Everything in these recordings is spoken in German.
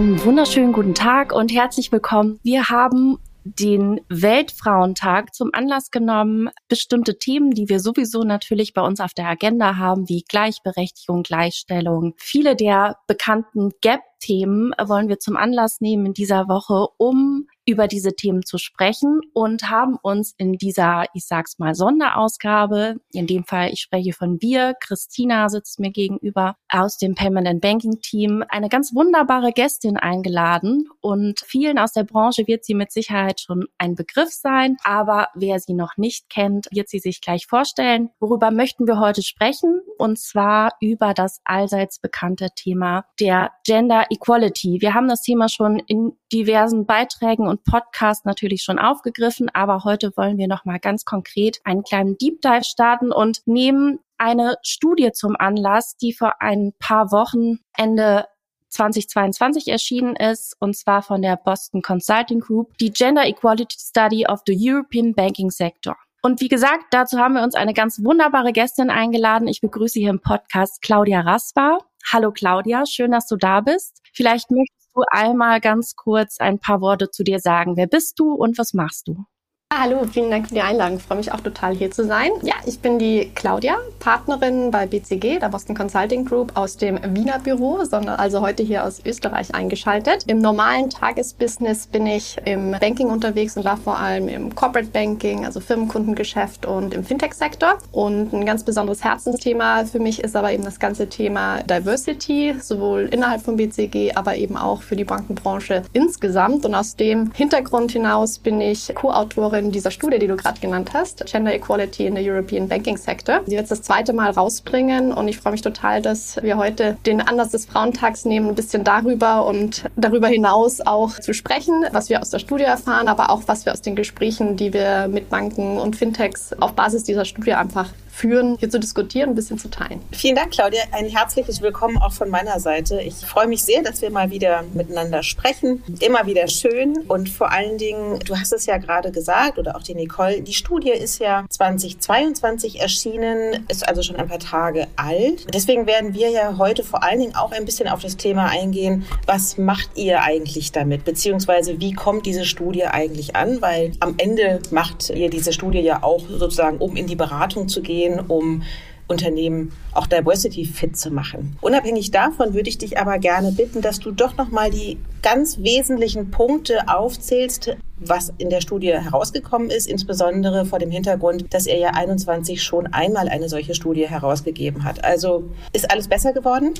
Einen wunderschönen guten Tag und herzlich willkommen. Wir haben den Weltfrauentag zum Anlass genommen, bestimmte Themen, die wir sowieso natürlich bei uns auf der Agenda haben, wie Gleichberechtigung, Gleichstellung, viele der bekannten Gap-Themen wollen wir zum Anlass nehmen in dieser Woche, um über diese Themen zu sprechen und haben uns in dieser, ich sag's mal, Sonderausgabe, in dem Fall, ich spreche von wir, Christina sitzt mir gegenüber aus dem Payment Banking Team, eine ganz wunderbare Gästin eingeladen und vielen aus der Branche wird sie mit Sicherheit schon ein Begriff sein, aber wer sie noch nicht kennt, wird sie sich gleich vorstellen. Worüber möchten wir heute sprechen? Und zwar über das allseits bekannte Thema der Gender Equality. Wir haben das Thema schon in diversen Beiträgen und Podcast natürlich schon aufgegriffen, aber heute wollen wir noch mal ganz konkret einen kleinen Deep Dive starten und nehmen eine Studie zum Anlass, die vor ein paar Wochen Ende 2022 erschienen ist, und zwar von der Boston Consulting Group, die Gender Equality Study of the European Banking Sector. Und wie gesagt, dazu haben wir uns eine ganz wunderbare Gästin eingeladen. Ich begrüße hier im Podcast Claudia Raspa. Hallo Claudia, schön, dass du da bist. Vielleicht möchtest du einmal ganz kurz ein paar Worte zu dir sagen? Wer bist du und was machst du? Hallo, vielen Dank für die Einladung. Ich freue mich auch total hier zu sein. Ja, ich bin die Claudia, Partnerin bei BCG, der Boston Consulting Group aus dem Wiener Büro, sondern also heute hier aus Österreich eingeschaltet. Im normalen Tagesbusiness bin ich im Banking unterwegs und da vor allem im Corporate Banking, also Firmenkundengeschäft und im Fintech-Sektor. Und ein ganz besonderes Herzensthema für mich ist aber eben das ganze Thema Diversity, sowohl innerhalb von BCG, aber eben auch für die Bankenbranche insgesamt. Und aus dem Hintergrund hinaus bin ich Co-Autorin in dieser Studie, die du gerade genannt hast, Gender Equality in the European Banking Sector. Die wird das zweite Mal rausbringen und ich freue mich total, dass wir heute den Anlass des Frauentags nehmen, ein bisschen darüber und darüber hinaus auch zu sprechen, was wir aus der Studie erfahren, aber auch was wir aus den Gesprächen, die wir mit Banken und Fintechs auf Basis dieser Studie einfach führen, hier zu diskutieren, ein bisschen zu teilen. Vielen Dank, Claudia. Ein herzliches Willkommen auch von meiner Seite. Ich freue mich sehr, dass wir mal wieder miteinander sprechen. Immer wieder schön und vor allen Dingen, du hast es ja gerade gesagt oder auch die Nicole, die Studie ist ja 2022 erschienen, ist also schon ein paar Tage alt. Deswegen werden wir ja heute vor allen Dingen auch ein bisschen auf das Thema eingehen, was macht ihr eigentlich damit, beziehungsweise wie kommt diese Studie eigentlich an, weil am Ende macht ihr diese Studie ja auch sozusagen, um in die Beratung zu gehen, gehen, um Unternehmen auch Diversity fit zu machen. Unabhängig davon würde ich dich aber gerne bitten, dass du doch noch mal die ganz wesentlichen Punkte aufzählst, was in der Studie herausgekommen ist, insbesondere vor dem Hintergrund, dass er ja 21 schon einmal eine solche Studie herausgegeben hat. Also ist alles besser geworden?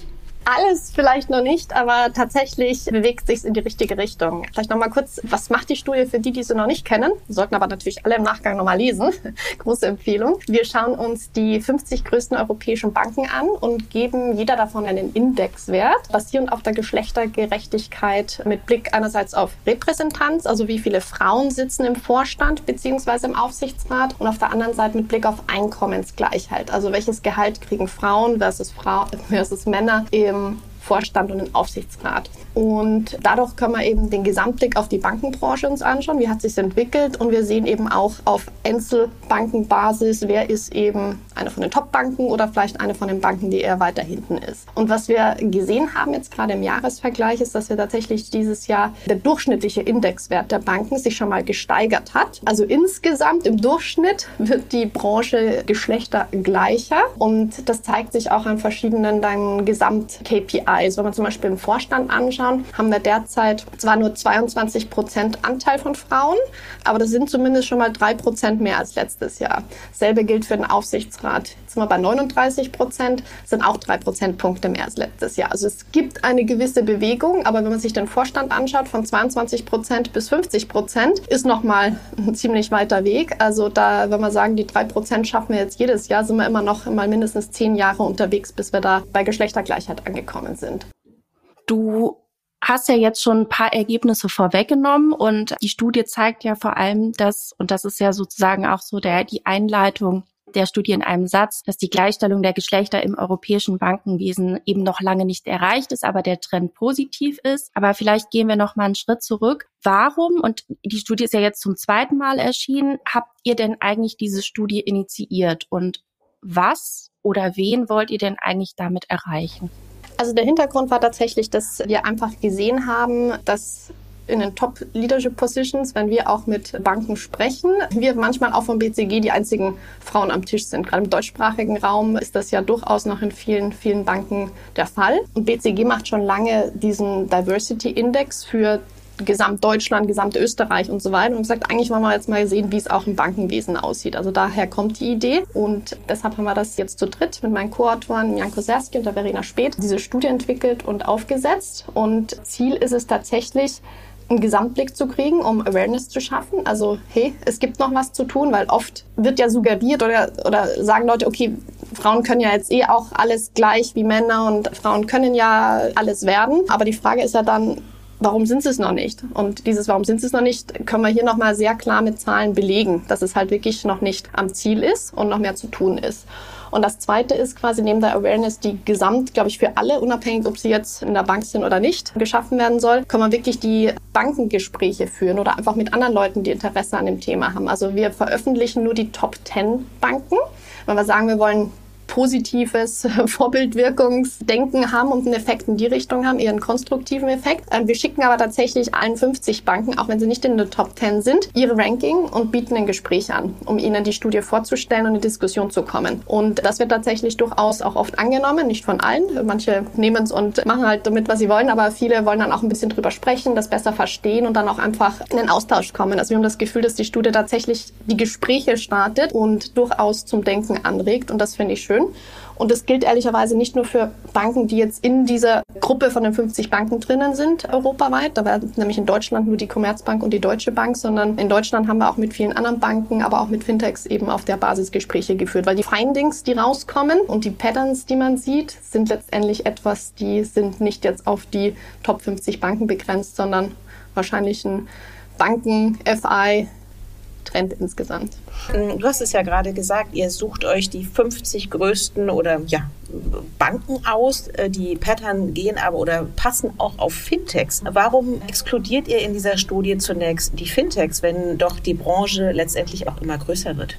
Alles vielleicht noch nicht, aber tatsächlich bewegt sich in die richtige Richtung. Vielleicht noch mal kurz, was macht die Studie für die, die sie noch nicht kennen? Sollten aber natürlich alle im Nachgang noch mal lesen. Große Empfehlung. Wir schauen uns die 50 größten europäischen Banken an und geben jeder davon einen Indexwert, basierend auf der Geschlechtergerechtigkeit mit Blick einerseits auf Repräsentanz, also wie viele Frauen sitzen im Vorstand beziehungsweise im Aufsichtsrat und auf der anderen Seite mit Blick auf Einkommensgleichheit, also welches Gehalt kriegen Frauen versus, Frau, versus Männer im Vorstand und im Aufsichtsrat. Und dadurch können wir eben den Gesamtblick auf die Bankenbranche uns anschauen, wie hat sich entwickelt und wir sehen eben auch auf Einzelbankenbasis, wer ist eben eine von den Top-Banken oder vielleicht eine von den Banken, die eher weiter hinten ist. Und was wir gesehen haben jetzt gerade im Jahresvergleich ist, dass wir tatsächlich dieses Jahr der durchschnittliche Indexwert der Banken sich schon mal gesteigert hat. Also insgesamt im Durchschnitt wird die Branche geschlechtergleicher und das zeigt sich auch an verschiedenen dann Gesamt-KPIs. Wenn man zum Beispiel im Vorstand anschauen, haben wir derzeit zwar nur 22 Prozent Anteil von Frauen, aber das sind zumindest schon mal drei Prozent mehr als letztes Jahr. Dasselbe gilt für den Aufsichtsrat. Jetzt sind wir bei 39 Prozent, sind auch drei Prozentpunkte mehr als letztes Jahr. Also es gibt eine gewisse Bewegung, aber wenn man sich den Vorstand anschaut, von 22 Prozent bis 50 Prozent, ist nochmal ein ziemlich weiter Weg. Also da, wenn wir sagen, die drei Prozent schaffen wir jetzt jedes Jahr, sind wir immer noch mal mindestens zehn Jahre unterwegs, bis wir da bei Geschlechtergleichheit angekommen sind. Du hast ja jetzt schon ein paar Ergebnisse vorweggenommen und die Studie zeigt ja vor allem, dass, und das ist ja sozusagen auch so der, die Einleitung der Studie in einem Satz, dass die Gleichstellung der Geschlechter im europäischen Bankenwesen eben noch lange nicht erreicht ist, aber der Trend positiv ist. Aber vielleicht gehen wir noch mal einen Schritt zurück. Warum, und die Studie ist ja jetzt zum zweiten Mal erschienen, habt ihr denn eigentlich diese Studie initiiert und was oder wen wollt ihr denn eigentlich damit erreichen? Also der Hintergrund war tatsächlich, dass wir einfach gesehen haben, dass in den Top Leadership Positions, wenn wir auch mit Banken sprechen, wir manchmal auch vom BCG die einzigen Frauen am Tisch sind. Gerade im deutschsprachigen Raum ist das ja durchaus noch in vielen, vielen Banken der Fall. Und BCG macht schon lange diesen Diversity Index für Gesamtdeutschland, Gesamtösterreich und so weiter und gesagt, eigentlich wollen wir jetzt mal sehen, wie es auch im Bankenwesen aussieht. Also daher kommt die Idee und deshalb haben wir das jetzt zu dritt mit meinen Co-Autoren Janko Serski und der Verena Speth diese Studie entwickelt und aufgesetzt und Ziel ist es tatsächlich, einen Gesamtblick zu kriegen, um Awareness zu schaffen. Also, hey, es gibt noch was zu tun, weil oft wird ja suggeriert oder, oder sagen Leute, okay, Frauen können ja jetzt eh auch alles gleich wie Männer und Frauen können ja alles werden. Aber die Frage ist ja dann, warum sind sie es noch nicht? Und dieses Warum sind sie es noch nicht, können wir hier nochmal sehr klar mit Zahlen belegen, dass es halt wirklich noch nicht am Ziel ist und noch mehr zu tun ist. Und das Zweite ist quasi neben der Awareness, die gesamt, glaube ich, für alle, unabhängig, ob sie jetzt in der Bank sind oder nicht, geschaffen werden soll, kann man wirklich die Bankengespräche führen oder einfach mit anderen Leuten, die Interesse an dem Thema haben. Also wir veröffentlichen nur die Top 10 Banken, weil wir sagen, wir wollen positives Vorbildwirkungsdenken haben und einen Effekt in die Richtung haben, eher einen konstruktiven Effekt. Ähm, wir schicken aber tatsächlich allen 50 Banken, auch wenn sie nicht in der Top 10 sind, ihre Ranking und bieten ein Gespräch an, um ihnen die Studie vorzustellen und in Diskussion zu kommen. Und das wird tatsächlich durchaus auch oft angenommen, nicht von allen. Manche nehmen es und machen halt damit, was sie wollen, aber viele wollen dann auch ein bisschen drüber sprechen, das besser verstehen und dann auch einfach in den Austausch kommen. Also wir haben das Gefühl, dass die Studie tatsächlich die Gespräche startet und durchaus zum Denken anregt und das finde ich schön schön. Und das gilt ehrlicherweise nicht nur für Banken, die jetzt in dieser Gruppe von den 50 Banken drinnen sind, europaweit. Da wäre nämlich in Deutschland nur die Commerzbank und die Deutsche Bank, sondern in Deutschland haben wir auch mit vielen anderen Banken, aber auch mit Fintechs eben auf der Basis Gespräche geführt. Weil die Findings, die rauskommen und die Patterns, die man sieht, sind letztendlich etwas, die sind nicht jetzt auf die Top 50 Banken begrenzt, sondern wahrscheinlich ein Banken, FI, Trend insgesamt. Du hast es ja gerade gesagt, ihr sucht euch die 50 größten oder ja, Banken aus. Äh, die Pattern gehen aber oder passen auch auf Fintechs. Warum exkludiert ihr in dieser Studie zunächst die Fintechs, wenn doch die Branche letztendlich auch immer größer wird?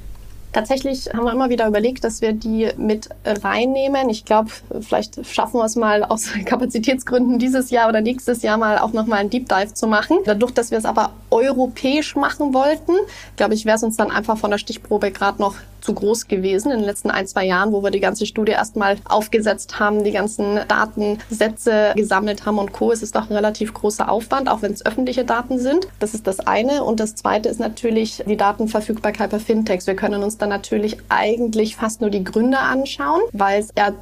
Tatsächlich haben wir immer wieder überlegt, dass wir die mit reinnehmen. Ich glaube, vielleicht schaffen wir es mal aus Kapazitätsgründen dieses Jahr oder nächstes Jahr mal auch nochmal einen Deep Dive zu machen. Dadurch, dass wir es aber europäisch machen wollten, glaube ich, wäre es uns dann einfach von der Stichprobe gerade noch zu groß gewesen in den letzten ein, zwei Jahren, wo wir die ganze Studie erstmal aufgesetzt haben, die ganzen Datensätze gesammelt haben und Co. Es ist doch ein relativ großer Aufwand, auch wenn es öffentliche Daten sind. Das ist das eine. Und das zweite ist natürlich die Datenverfügbarkeit bei Fintechs. Wir können uns dann natürlich eigentlich fast nur die Gründe anschauen, weil es ja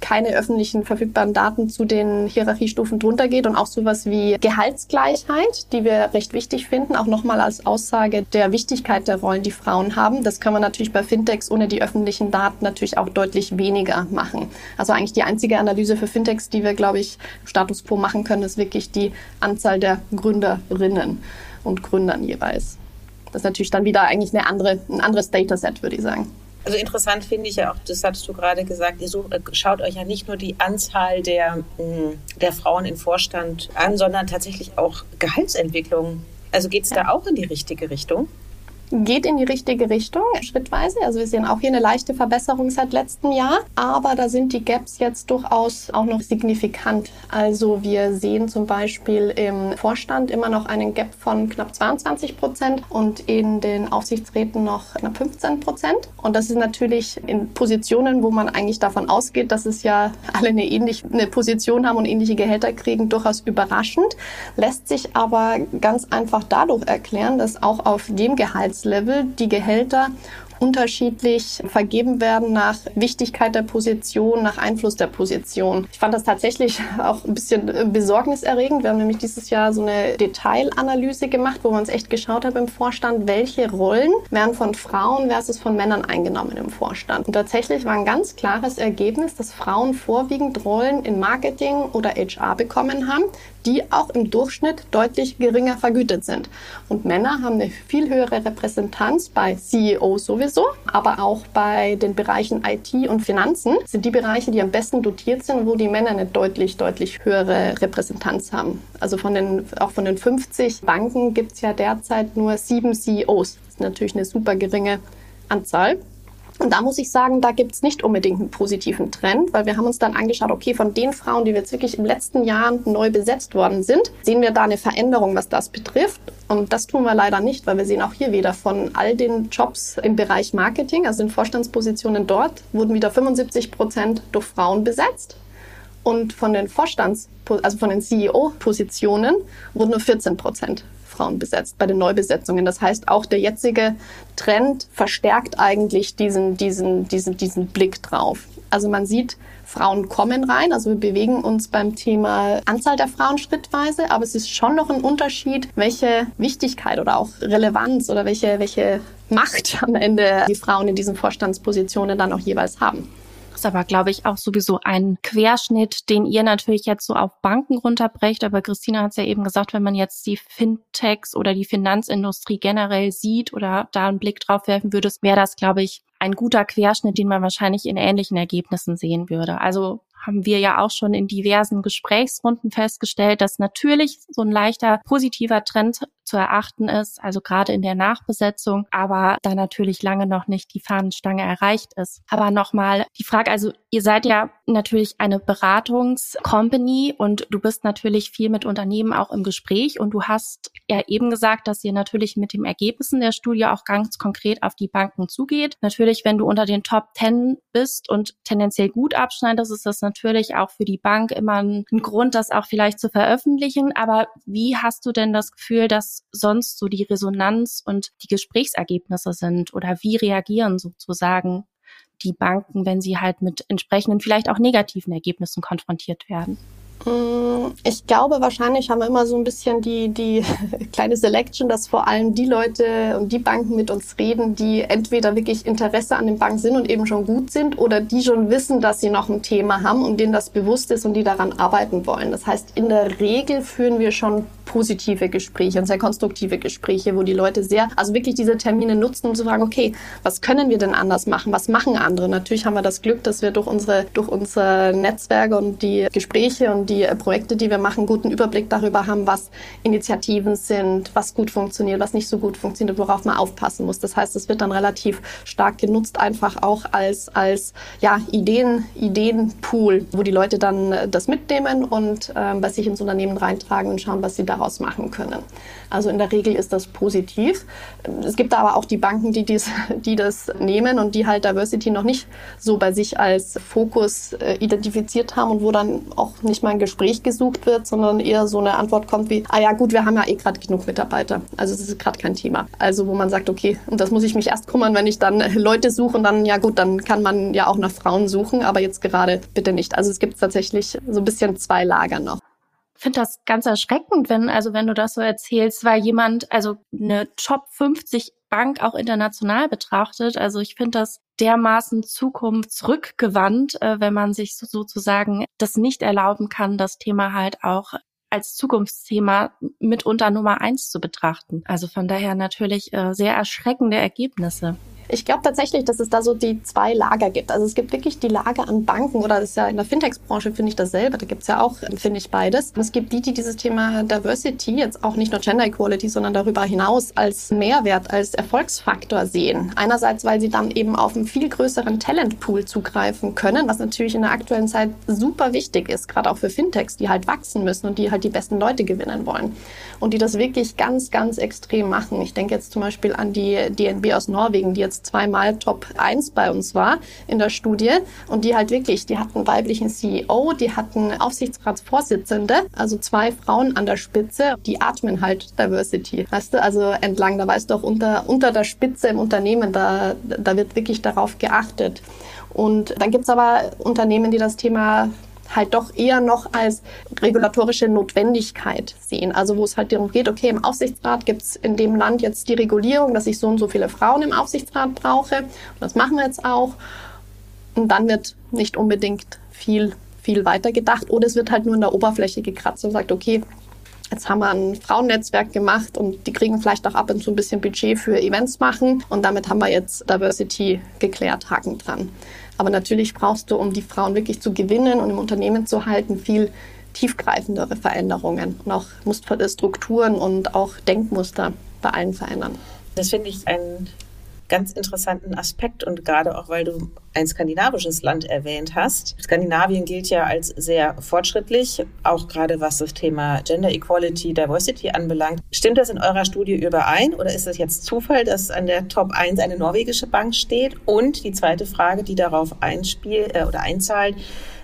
keine öffentlichen verfügbaren Daten zu den Hierarchiestufen drunter geht und auch sowas wie Gehaltsgleichheit, die wir recht wichtig finden, auch nochmal als Aussage der Wichtigkeit der Rollen, die Frauen haben. Das kann man natürlich bei Fintechs ohne die öffentlichen Daten natürlich auch deutlich weniger machen. Also eigentlich die einzige Analyse für Fintechs, die wir, glaube ich, Status quo machen können, ist wirklich die Anzahl der Gründerinnen und Gründern jeweils. Das ist natürlich dann wieder eigentlich eine andere, ein anderes Dataset, würde ich sagen. Also interessant finde ich ja auch, das hattest du gerade gesagt, ihr sucht, äh, schaut euch ja nicht nur die Anzahl der, mm, der Frauen im Vorstand an, sondern tatsächlich auch Gehaltsentwicklung. Also geht es ja. da auch in die richtige Richtung? Geht in die richtige Richtung, schrittweise. Also wir sehen auch hier eine leichte Verbesserung seit letztem Jahr, aber da sind die Gaps jetzt durchaus auch noch signifikant. Also wir sehen zum Beispiel im Vorstand immer noch einen Gap von knapp 22 Prozent und in den Aufsichtsräten noch knapp 15 Prozent. Und das ist natürlich in Positionen, wo man eigentlich davon ausgeht, dass es ja alle eine ähnliche eine Position haben und ähnliche Gehälter kriegen, durchaus überraschend. Lässt sich aber ganz einfach dadurch erklären, dass auch auf dem Gehalt Gehaltslevel die Gehälter unterschiedlich vergeben werden nach Wichtigkeit der Position, nach Einfluss der Position. Ich fand das tatsächlich auch ein bisschen besorgniserregend. Wir haben nämlich dieses Jahr so eine Detailanalyse gemacht, wo wir uns echt geschaut haben im Vorstand, welche Rollen werden von Frauen versus von Männern eingenommen im Vorstand. Und tatsächlich war ein ganz klares Ergebnis, dass Frauen vorwiegend Rollen in Marketing oder HR bekommen haben, die auch im Durchschnitt deutlich geringer vergütet sind. Und Männer haben eine viel höhere Repräsentanz bei CEOs sowieso, aber auch bei den Bereichen IT und Finanzen sind die Bereiche, die am besten dotiert sind, wo die Männer eine deutlich, deutlich höhere Repräsentanz haben. Also von den, auch von den 50 Banken gibt es ja derzeit nur sieben CEOs. Das ist natürlich eine super geringe Anzahl. Und da muss ich sagen, da gibt es nicht unbedingt einen positiven Trend, weil wir haben uns dann angeschaut, okay, von den Frauen, die jetzt wirklich im letzten Jahr neu besetzt worden sind, sehen wir da eine Veränderung, was das betrifft. Und das tun wir leider nicht, weil wir sehen auch hier wieder von all den Jobs im Bereich Marketing, also in Vorstandspositionen dort, wurden wieder 75 Prozent durch Frauen besetzt. Und von den Vorstands, also von den CEO-Positionen wurden nur 14 Prozent Frauen besetzt bei den Neubesetzungen. Das heißt, auch der jetzige Trend verstärkt eigentlich diesen, diesen, diesen, diesen Blick drauf. Also man sieht, Frauen kommen rein, also wir bewegen uns beim Thema Anzahl der Frauen schrittweise, aber es ist schon noch ein Unterschied, welche Wichtigkeit oder auch Relevanz oder welche, welche Macht am Ende die Frauen in diesen Vorstandspositionen dann auch jeweils haben ist aber, glaube ich, auch sowieso ein Querschnitt, den ihr natürlich jetzt so auf Banken runterbrecht. Aber Christina hat es ja eben gesagt, wenn man jetzt die Fintechs oder die Finanzindustrie generell sieht oder da einen Blick drauf werfen würde, wäre das, glaube ich, ein guter Querschnitt, den man wahrscheinlich in ähnlichen Ergebnissen sehen würde. Also haben wir ja auch schon in diversen Gesprächsrunden festgestellt, dass natürlich so ein leichter positiver Trend zu erachten ist, also gerade in der Nachbesetzung, aber da natürlich lange noch nicht die Fahnenstange erreicht ist. Aber nochmal die Frage, also ihr seid ja natürlich eine Beratungscompany und du bist natürlich viel mit Unternehmen auch im Gespräch und du hast ja eben gesagt, dass ihr natürlich mit den Ergebnissen der Studie auch ganz konkret auf die Banken zugeht. Natürlich, wenn du unter den Top 10 bist und tendenziell gut abschneidest, ist das natürlich auch für die Bank immer ein Grund, das auch vielleicht zu veröffentlichen. Aber wie hast du denn das Gefühl, dass sonst so die Resonanz und die Gesprächsergebnisse sind oder wie reagieren sozusagen die Banken, wenn sie halt mit entsprechenden, vielleicht auch negativen Ergebnissen konfrontiert werden? Mm, ich glaube, wahrscheinlich haben wir immer so ein bisschen die, die kleine Selection, dass vor allem die Leute und die Banken mit uns reden, die entweder wirklich Interesse an den Banken sind und eben schon gut sind oder die schon wissen, dass sie noch ein Thema haben und denen das bewusst ist und die daran arbeiten wollen. Das heißt, in der Regel führen wir schon positive Gespräche und sehr konstruktive Gespräche, wo die Leute sehr, also wirklich diese Termine nutzen, um zu fragen, okay, was können wir denn anders machen? Was machen andere? Natürlich haben wir das Glück, dass wir durch unsere, durch unsere Netzwerke und die Gespräche und die Projekte, die wir machen, guten Überblick darüber haben, was Initiativen sind, was gut funktioniert, was nicht so gut funktioniert, worauf man aufpassen muss. Das heißt, es wird dann relativ stark genutzt, einfach auch als, als ja, Ideen, Ideenpool, wo die Leute dann das mitnehmen und äh, bei sich ins Unternehmen reintragen und schauen, was sie da daraus machen können. Also in der Regel ist das positiv. Es gibt aber auch die Banken, die, dies, die das nehmen und die halt Diversity noch nicht so bei sich als Fokus äh, identifiziert haben und wo dann auch nicht mal ein Gespräch gesucht wird, sondern eher so eine Antwort kommt wie, ah ja gut, wir haben ja eh gerade genug Mitarbeiter. Also es ist gerade kein Thema. Also wo man sagt, okay, und das muss ich mich erst kümmern, wenn ich dann Leute suche und dann, ja gut, dann kann man ja auch nach Frauen suchen, aber jetzt gerade bitte nicht. Also es gibt tatsächlich so ein bisschen zwei Lager noch finde das ganz erschreckend, wenn, also wenn du das so erzählst, weil jemand, also eine Top 50 Bank auch international betrachtet. Also ich finde das dermaßen zukunftsrückgewandt, äh, wenn man sich so, sozusagen das nicht erlauben kann, das Thema halt auch als Zukunftsthema mitunter Nummer eins zu betrachten. Also von daher natürlich äh, sehr erschreckende Ergebnisse. Ich glaube tatsächlich, dass es da so die zwei Lager gibt. Also es gibt wirklich die Lager an Banken oder das ist ja in der Fintech-Branche finde ich dasselbe. Da gibt es ja auch, finde ich, beides. Es gibt die, die dieses Thema Diversity, jetzt auch nicht nur Gender Equality, sondern darüber hinaus als Mehrwert, als Erfolgsfaktor sehen. Einerseits, weil sie dann eben auf einen viel größeren Talentpool zugreifen können, was natürlich in der aktuellen Zeit super wichtig ist, gerade auch für Fintechs, die halt wachsen müssen und die halt die besten Leute gewinnen wollen. Und die das wirklich ganz, ganz extrem machen. Ich denke jetzt zum Beispiel an die DNB aus Norwegen, die jetzt zweimal Top 1 bei uns war in der Studie. Und die halt wirklich, die hatten weiblichen CEO, die hatten Aufsichtsratsvorsitzende, also zwei Frauen an der Spitze, die atmen halt Diversity. Weißt du, also entlang, da weißt du auch unter, unter der Spitze im Unternehmen, da, da wird wirklich darauf geachtet. Und dann gibt's aber Unternehmen, die das Thema halt doch eher noch als regulatorische Notwendigkeit sehen. Also wo es halt darum geht, okay, im Aufsichtsrat gibt es in dem Land jetzt die Regulierung, dass ich so und so viele Frauen im Aufsichtsrat brauche. Und das machen wir jetzt auch. Und dann wird nicht unbedingt viel, viel weiter gedacht. Oder es wird halt nur in der Oberfläche gekratzt und sagt, okay, Jetzt haben wir ein Frauennetzwerk gemacht und die kriegen vielleicht auch ab und zu ein bisschen Budget für Events machen. Und damit haben wir jetzt Diversity geklärt, Haken dran. Aber natürlich brauchst du, um die Frauen wirklich zu gewinnen und im Unternehmen zu halten, viel tiefgreifendere Veränderungen und auch Strukturen und auch Denkmuster bei allen verändern. Das finde ich ein ganz interessanten Aspekt und gerade auch, weil du ein skandinavisches Land erwähnt hast. Skandinavien gilt ja als sehr fortschrittlich, auch gerade was das Thema Gender Equality, Diversity anbelangt. Stimmt das in eurer Studie überein oder ist es jetzt Zufall, dass an der Top 1 eine norwegische Bank steht? Und die zweite Frage, die darauf einspielt äh, oder einzahlt,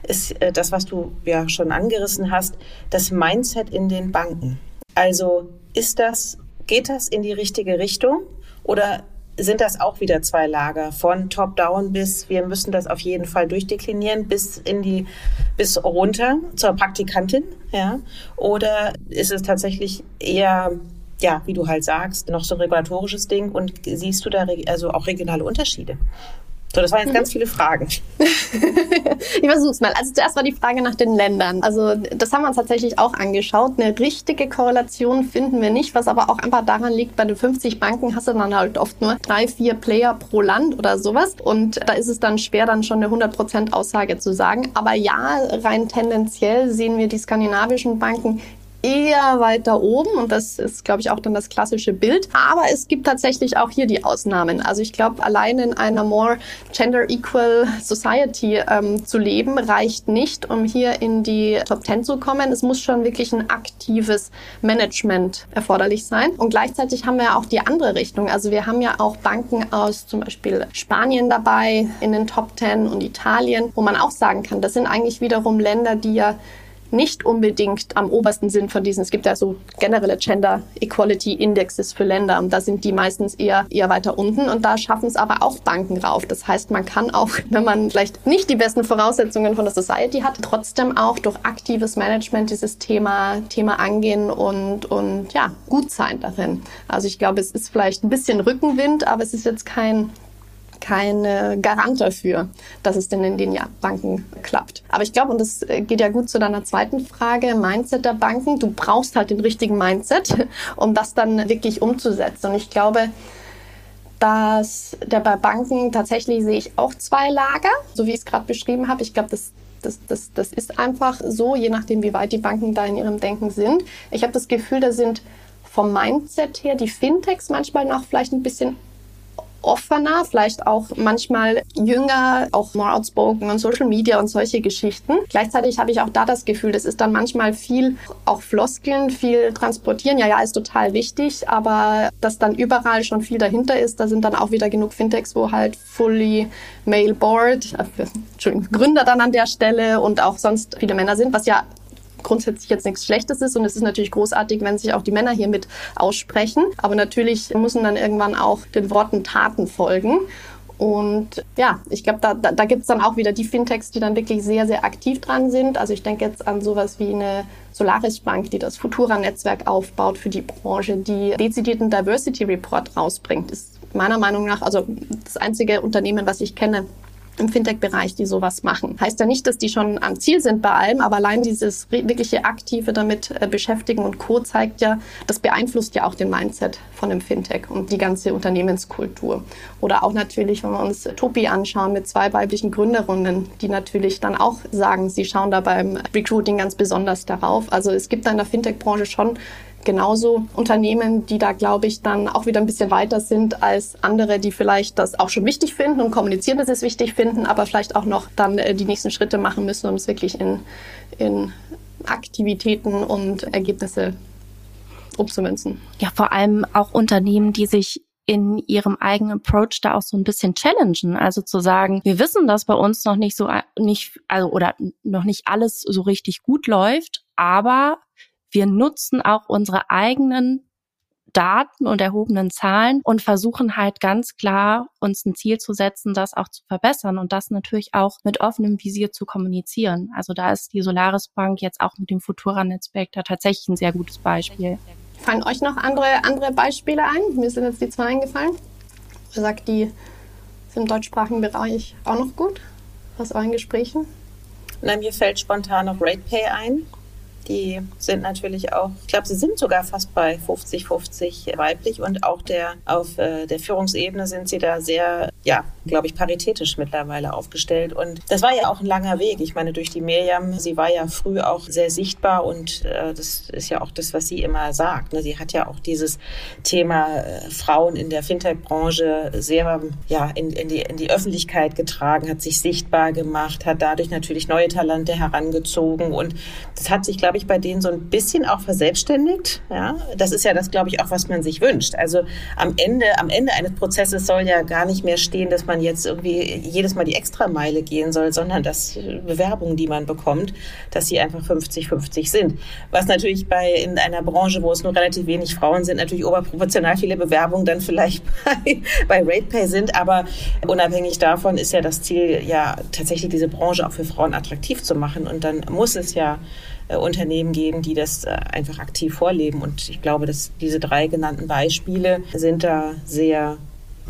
ist äh, das, was du ja schon angerissen hast, das Mindset in den Banken. Also ist das, geht das in die richtige Richtung oder sind das auch wieder zwei Lager von Top-Down bis wir müssen das auf jeden Fall durchdeklinieren bis in die bis runter zur Praktikantin, ja? Oder ist es tatsächlich eher ja, wie du halt sagst, noch so ein regulatorisches Ding und siehst du da also auch regionale Unterschiede? So, das waren jetzt mhm. ganz viele Fragen. ich versuch's mal. Also zuerst war die Frage nach den Ländern. Also das haben wir uns tatsächlich auch angeschaut. Eine richtige Korrelation finden wir nicht, was aber auch einfach daran liegt, bei den 50 Banken hast du dann halt oft nur drei, vier Player pro Land oder sowas. Und da ist es dann schwer, dann schon eine 100% Aussage zu sagen. Aber ja, rein tendenziell sehen wir die skandinavischen Banken eher weiter oben und das ist, glaube ich, auch dann das klassische Bild. Aber es gibt tatsächlich auch hier die Ausnahmen. Also ich glaube, allein in einer more gender equal society ähm, zu leben, reicht nicht, um hier in die Top 10 zu kommen. Es muss schon wirklich ein aktives Management erforderlich sein. Und gleichzeitig haben wir auch die andere Richtung. Also wir haben ja auch Banken aus zum Beispiel Spanien dabei in den Top 10 und Italien, wo man auch sagen kann, das sind eigentlich wiederum Länder, die ja nicht unbedingt am obersten sind von diesen. Es gibt ja so generelle Gender Equality Indexes für Länder und da sind die meistens eher, eher weiter unten und da schaffen es aber auch Banken rauf. Das heißt, man kann auch, wenn man vielleicht nicht die besten Voraussetzungen von der Society hat, trotzdem auch durch aktives Management dieses Thema, Thema angehen und, und ja, gut sein darin. Also ich glaube, es ist vielleicht ein bisschen Rückenwind, aber es ist jetzt kein kein Garant dafür, dass es denn in den Banken klappt. Aber ich glaube, und das äh, geht ja gut zu deiner zweiten Frage, Mindset der Banken. Du brauchst halt den richtigen Mindset, um das dann wirklich umzusetzen. Und ich glaube, dass der bei Banken tatsächlich sehe ich auch zwei Lager, so wie ich es gerade beschrieben habe. Ich glaube, das das, das, das ist einfach so, je nachdem, wie weit die Banken da in ihrem Denken sind. Ich habe das Gefühl, da sind vom Mindset her die Fintechs manchmal noch vielleicht ein bisschen offener, vielleicht auch manchmal jünger, auch more outspoken und Social Media und solche Geschichten. Gleichzeitig habe ich auch da das Gefühl, das ist dann manchmal viel auch Floskeln, viel transportieren. Ja, ja, ist total wichtig, aber dass dann überall schon viel dahinter ist, da sind dann auch wieder genug Fintechs, wo halt fully male board, äh, Entschuldigung, Gründer dann an der Stelle und auch sonst viele Männer sind, was ja grundsätzlich jetzt nichts Schlechtes ist. Und es ist natürlich großartig, wenn sich auch die Männer hier mit aussprechen. Aber natürlich müssen dann irgendwann auch den Worten Taten folgen. Und ja, ich glaube, da, da, da gibt es dann auch wieder die Fintechs, die dann wirklich sehr, sehr aktiv dran sind. Also ich denke jetzt an sowas wie eine Solaris Bank, die das Futura-Netzwerk aufbaut für die Branche, die dezidierten Diversity Report rausbringt. Ist meiner Meinung nach also das einzige Unternehmen, was ich kenne, im Fintech-Bereich, die sowas machen. Heißt ja nicht, dass die schon am Ziel sind bei allem, aber allein dieses wirkliche aktive damit äh, beschäftigen und Co. zeigt ja, das beeinflusst ja auch den Mindset von dem Fintech und die ganze Unternehmenskultur. Oder auch natürlich, wenn wir uns Topi anschauen mit zwei weiblichen Gründerinnen, die natürlich dann auch sagen, sie schauen da beim Recruiting ganz besonders darauf. Also es gibt da in der Fintech-Branche schon genauso Unternehmen, die da, glaube ich, dann auch wieder ein bisschen weiter sind als andere, die vielleicht das auch schon wichtig finden und kommunizieren, dass sie es wichtig finden, aber vielleicht auch noch dann äh, die nächsten Schritte machen müssen, um es wirklich in, in Aktivitäten und Ergebnisse umzumünzen. Ja, vor allem auch Unternehmen, die sich in ihrem eigenen Approach da auch so ein bisschen challengen. Also zu sagen, wir wissen, dass bei uns noch nicht so, nicht, also, oder noch nicht alles so richtig gut läuft, aber wir nutzen auch unsere eigenen Daten und erhobenen Zahlen und versuchen halt ganz klar, uns ein Ziel zu setzen, das auch zu verbessern und das natürlich auch mit offenem Visier zu kommunizieren. Also da ist die Solaris Bank jetzt auch mit dem Futura-Netzwerk da tatsächlich ein sehr gutes Beispiel. Fallen euch noch andere, andere Beispiele ein? Mir sind jetzt die zwei eingefallen. Ihr sagt, die sind im deutschsprachigen Bereich auch noch gut aus euren Gesprächen? Na, mir fällt spontan noch RatePay ein Die sind natürlich auch, ich glaube, sie sind sogar fast bei 50-50 weiblich und auch der auf äh, der Führungsebene sind sie da sehr, ja, glaube ich, paritätisch mittlerweile aufgestellt. Und das war ja auch ein langer Weg. Ich meine, durch die Miriam, sie war ja früh auch sehr sichtbar und äh, das ist ja auch das, was sie immer sagt. Ne? Sie hat ja auch dieses Thema äh, Frauen in der Fintech-Branche sehr ja, in, in, die, in die Öffentlichkeit getragen, hat sich sichtbar gemacht, hat dadurch natürlich neue Talente herangezogen und das hat sich, glaube ich, bei denen so ein bisschen auch verselbstständigt. Ja, das ist ja das, glaube ich, auch was man sich wünscht. Also am Ende, am Ende eines Prozesses soll ja gar nicht mehr stehen, dass man jetzt irgendwie jedes Mal die Extrameile gehen soll, sondern dass Bewerbungen, die man bekommt, dass sie einfach 50-50 sind. Was natürlich bei in einer Branche, wo es nur relativ wenig Frauen sind, natürlich oberproportional viele Bewerbungen dann vielleicht bei, bei RatePay sind. Aber unabhängig davon ist ja das Ziel, ja tatsächlich diese Branche auch für Frauen attraktiv zu machen. Und dann muss es ja äh, Unternehmen geben, die das äh, einfach aktiv vorleben. Und ich glaube, dass diese drei genannten Beispiele sind da sehr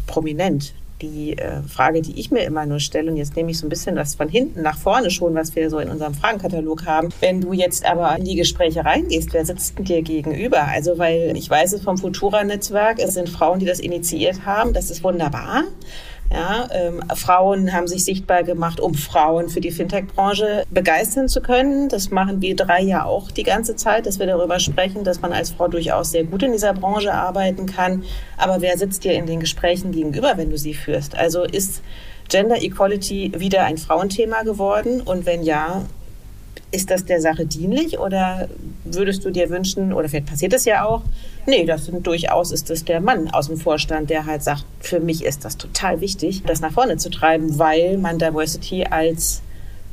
prominent. Die äh, Frage, die ich mir immer nur stelle, und jetzt nehme ich so ein bisschen das von hinten nach vorne schon, was wir so in unserem Fragenkatalog haben. Wenn du jetzt aber in die Gespräche reingehst, wer sitzt denn dir gegenüber? Also, weil ich weiß es vom Futura-Netzwerk, es sind Frauen, die das initiiert haben. Das ist wunderbar. Ja, ähm, Frauen haben sich sichtbar gemacht, um Frauen für die Fintech-Branche begeistern zu können. Das machen wir drei ja auch die ganze Zeit, dass wir darüber sprechen, dass man als Frau durchaus sehr gut in dieser Branche arbeiten kann. Aber wer sitzt dir in den Gesprächen gegenüber, wenn du sie führst? Also ist Gender Equality wieder ein Frauenthema geworden? Und wenn ja, ist das der Sache dienlich oder würdest du dir wünschen, oder vielleicht passiert es ja auch, nee, das sind durchaus ist es der Mann aus dem Vorstand, der halt sagt, für mich ist das total wichtig, das nach vorne zu treiben, weil man Diversity als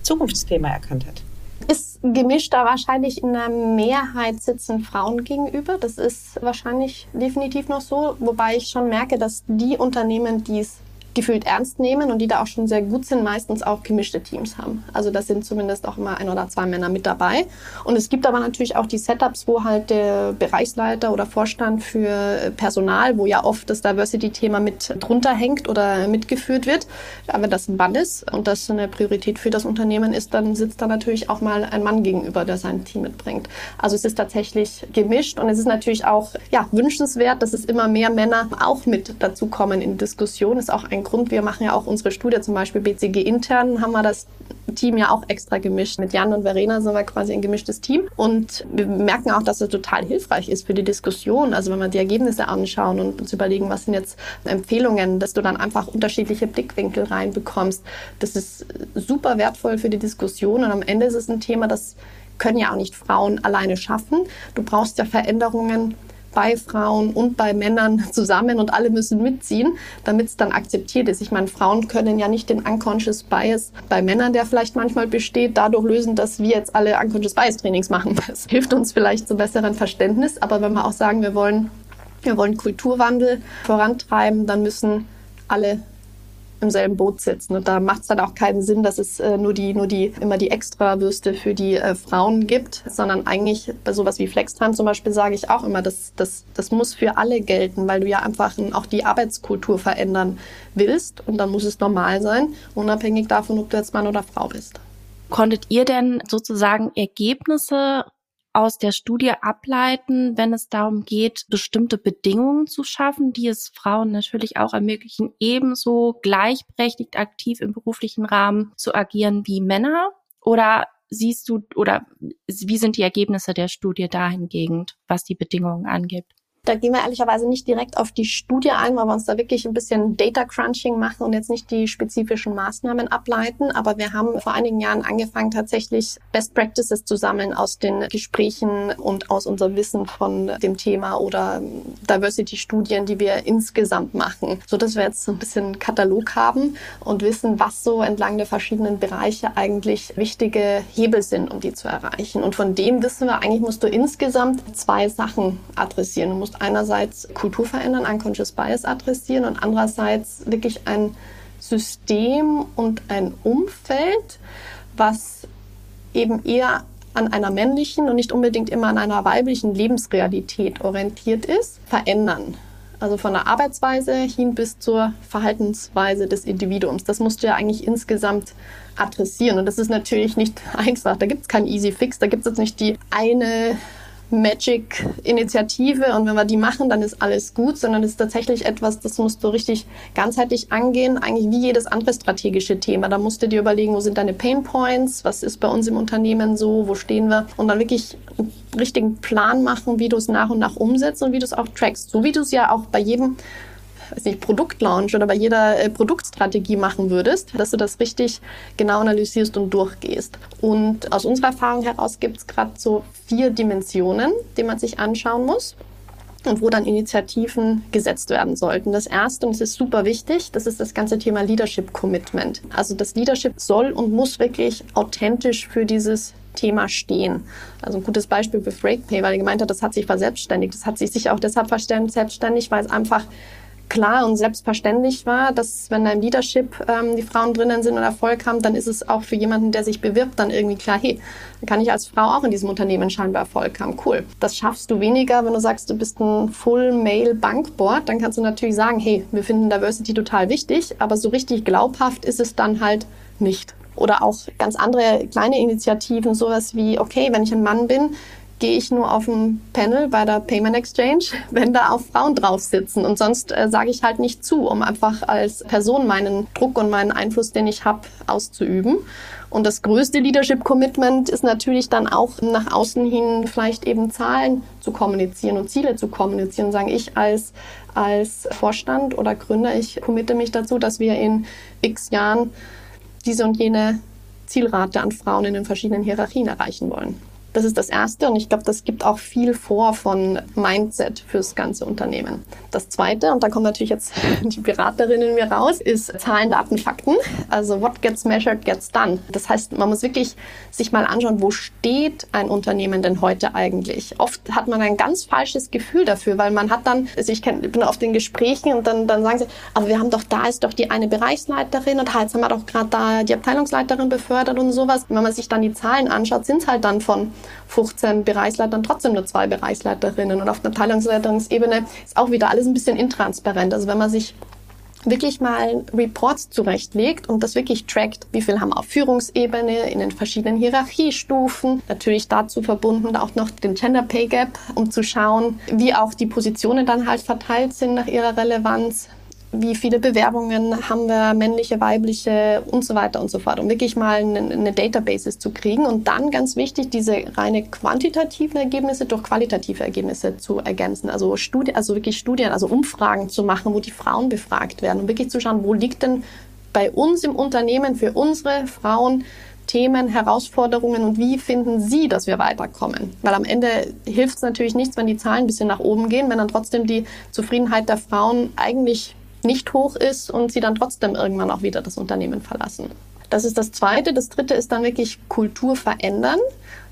Zukunftsthema erkannt hat. Ist gemischt da wahrscheinlich in der Mehrheit sitzen Frauen gegenüber. Das ist wahrscheinlich definitiv noch so, wobei ich schon merke, dass die Unternehmen, die es gefühlt ernst nehmen und die da auch schon sehr gut sind, meistens auch gemischte Teams haben. Also da sind zumindest auch immer ein oder zwei Männer mit dabei. Und es gibt aber natürlich auch die Setups, wo halt der Bereichsleiter oder Vorstand für Personal, wo ja oft das Diversity-Thema mit drunter hängt oder mitgeführt wird. Aber das ein Mann ist und das eine Priorität für das Unternehmen ist, dann sitzt da natürlich auch mal ein Mann gegenüber, der sein Team mitbringt. Also es ist tatsächlich gemischt und es ist natürlich auch ja, wünschenswert, dass es immer mehr Männer auch mit dazukommen in Diskussion. Ist auch ein ein Grund. Wir machen ja auch unsere Studie, zum Beispiel BCG intern, haben wir das Team ja auch extra gemischt. Mit Jan und Verena sind wir quasi ein gemischtes Team. Und wir merken auch, dass es total hilfreich ist für die Diskussion. Also wenn wir die Ergebnisse anschauen und uns überlegen, was sind jetzt Empfehlungen, dass du dann einfach unterschiedliche Blickwinkel reinbekommst. Das ist super wertvoll für die Diskussion. Und am Ende ist es ein Thema, das können ja auch nicht Frauen alleine schaffen. Du brauchst ja Veränderungen bei Frauen und bei Männern zusammen und alle müssen mitziehen, damit es dann akzeptiert ist. Ich meine, Frauen können ja nicht den Unconscious Bias bei Männern, der vielleicht manchmal besteht, dadurch lösen, dass wir jetzt alle Unconscious Bias Trainings machen. Das hilft uns vielleicht zu besseren Verständnis. Aber wenn wir auch sagen, wir wollen, wir wollen Kulturwandel vorantreiben, dann müssen alle im selben Boot sitzen. Und da macht es dann auch keinen Sinn, dass es äh, nur die, nur die, immer die Extrawürste für die äh, Frauen gibt, sondern eigentlich bei sowas wie Flextime zum Beispiel sage ich auch immer, das, das, das muss für alle gelten, weil du ja einfach auch die Arbeitskultur verändern willst und dann muss es normal sein, unabhängig davon, ob du jetzt Mann oder Frau bist. Konntet ihr denn sozusagen Ergebnisse aus der Studie ableiten, wenn es darum geht, bestimmte Bedingungen zu schaffen, die es Frauen natürlich auch ermöglichen, ebenso gleichberechtigt aktiv im beruflichen Rahmen zu agieren wie Männer? Oder siehst du, oder wie sind die Ergebnisse der Studie dahingehend, was die Bedingungen angeht? Da gehen wir ehrlicherweise nicht direkt auf die Studie ein, weil wir uns da wirklich ein bisschen Data Crunching machen und jetzt nicht die spezifischen Maßnahmen ableiten. Aber wir haben vor einigen Jahren angefangen, tatsächlich Best Practices zu sammeln aus den Gesprächen und aus unserem Wissen von dem Thema oder Diversity-Studien, die wir insgesamt machen, so dass wir jetzt so ein bisschen Katalog haben und wissen, was so entlang der verschiedenen Bereiche eigentlich wichtige Hebel sind, um die zu erreichen. Und von dem wissen wir, eigentlich musst du insgesamt zwei Sachen adressieren. Du musst einerseits Kultur verändern, Unconscious Bias adressieren und andererseits wirklich ein System und ein Umfeld, was eben eher an einer männlichen und nicht unbedingt immer an einer weiblichen Lebensrealität orientiert ist, verändern. Also von der Arbeitsweise hin bis zur Verhaltensweise des Individuums. Das musst du ja eigentlich insgesamt adressieren. Und das ist natürlich nicht einfach. Da gibt es keinen Easy Fix. Da gibt es jetzt nicht die eine Magic-Initiative und wenn wir die machen, dann ist alles gut, sondern es ist tatsächlich etwas, das musst du richtig ganzheitlich angehen, eigentlich wie jedes andere strategische Thema. Da musst du dir überlegen, wo sind deine Pain Points, was ist bei uns im Unternehmen so, wo stehen wir und dann wirklich einen richtigen Plan machen, wie du es nach und nach umsetzt und wie du es auch trackst. So wie du es ja auch bei jedem weiß nicht, Produktlaunch oder bei jeder äh, Produktstrategie machen würdest, dass du das richtig genau analysierst und durchgehst. Und aus unserer Erfahrung heraus gibt es gerade so vier Dimensionen, die man sich anschauen muss und wo dann Initiativen gesetzt werden sollten. Das erste, und es ist super wichtig, das ist das ganze Thema Leadership Commitment. Also das Leadership soll und muss wirklich authentisch für dieses Thema stehen. Also ein gutes Beispiel für FreightPay, weil er gemeint hat, das hat sich verselbstständigt. Das hat sich sicher auch deshalb verselbstständigt, weil es einfach klar und selbstverständlich war, dass wenn da im Leadership ähm, die Frauen drinnen sind und Erfolg haben, dann ist es auch für jemanden, der sich bewirbt, dann irgendwie klar, hey, dann kann ich als Frau auch in diesem Unternehmen scheinbar Erfolg haben. Cool. Das schaffst du weniger, wenn du sagst, du bist ein Full-Male-Bankboard, dann kannst du natürlich sagen, hey, wir finden Diversity total wichtig, aber so richtig glaubhaft ist es dann halt nicht. Oder auch ganz andere kleine Initiativen, sowas wie, okay, wenn ich ein Mann bin, gehe ich nur auf ein Panel bei der Payment Exchange, wenn da auch Frauen drauf sitzen. Und sonst äh, sage ich halt nicht zu, um einfach als Person meinen Druck und meinen Einfluss, den ich habe, auszuüben. Und das größte Leadership Commitment ist natürlich dann auch nach außen hin vielleicht eben Zahlen zu kommunizieren und Ziele zu kommunizieren. Sagen ich als, als Vorstand oder Gründer, ich committe mich dazu, dass wir in x Jahren diese und jene Zielrate an Frauen in den verschiedenen Hierarchien erreichen wollen. Das ist das Erste und ich glaube, das gibt auch viel vor von Mindset fürs ganze Unternehmen. Das Zweite, und da kommen natürlich jetzt die Beraterinnen in mir raus, ist Zahlen, Daten, Fakten. Also what gets measured gets done. Das heißt, man muss wirklich sich mal anschauen, wo steht ein Unternehmen denn heute eigentlich? Oft hat man ein ganz falsches Gefühl dafür, weil man hat dann, also ich, kenn, bin auf den Gesprächen und dann, dann sagen sie, aber wir haben doch, da ist doch die eine Bereichsleiterin und jetzt haben wir doch gerade da die Abteilungsleiterin befördert und sowas. wenn man sich dann die Zahlen anschaut, sind es halt dann von 15 Bereichsleitern trotzdem nur zwei Bereichsleiterinnen. Und auf der Abteilungsleitungsebene ist auch wieder alles ein bisschen intransparent. Also wenn man sich wirklich mal Reports zurechtlegt und das wirklich trackt, wie viel haben auf Führungsebene, in den verschiedenen Hierarchiestufen, natürlich dazu verbunden auch noch den Gender Pay Gap, um zu schauen, wie auch die Positionen dann halt verteilt sind nach ihrer Relevanz, wie viele Bewerbungen haben wir, männliche, weibliche und so weiter und so fort, um wirklich mal eine, Databases zu kriegen und dann ganz wichtig, diese reine quantitativen Ergebnisse durch qualitative Ergebnisse zu ergänzen. Also Studien, also wirklich Studien, also Umfragen zu machen, wo die Frauen befragt werden, um wirklich zu schauen, wo liegt denn bei uns im Unternehmen für unsere Frauen Themen, Herausforderungen und wie finden Sie, dass wir weiterkommen? Weil am Ende hilft es natürlich nichts, wenn die Zahlen ein bisschen nach oben gehen, wenn dann trotzdem die Zufriedenheit der Frauen eigentlich nicht hoch ist und sie dann trotzdem irgendwann auch wieder das Unternehmen verlassen. Das ist das Zweite. Das Dritte ist dann wirklich Kultur verändern.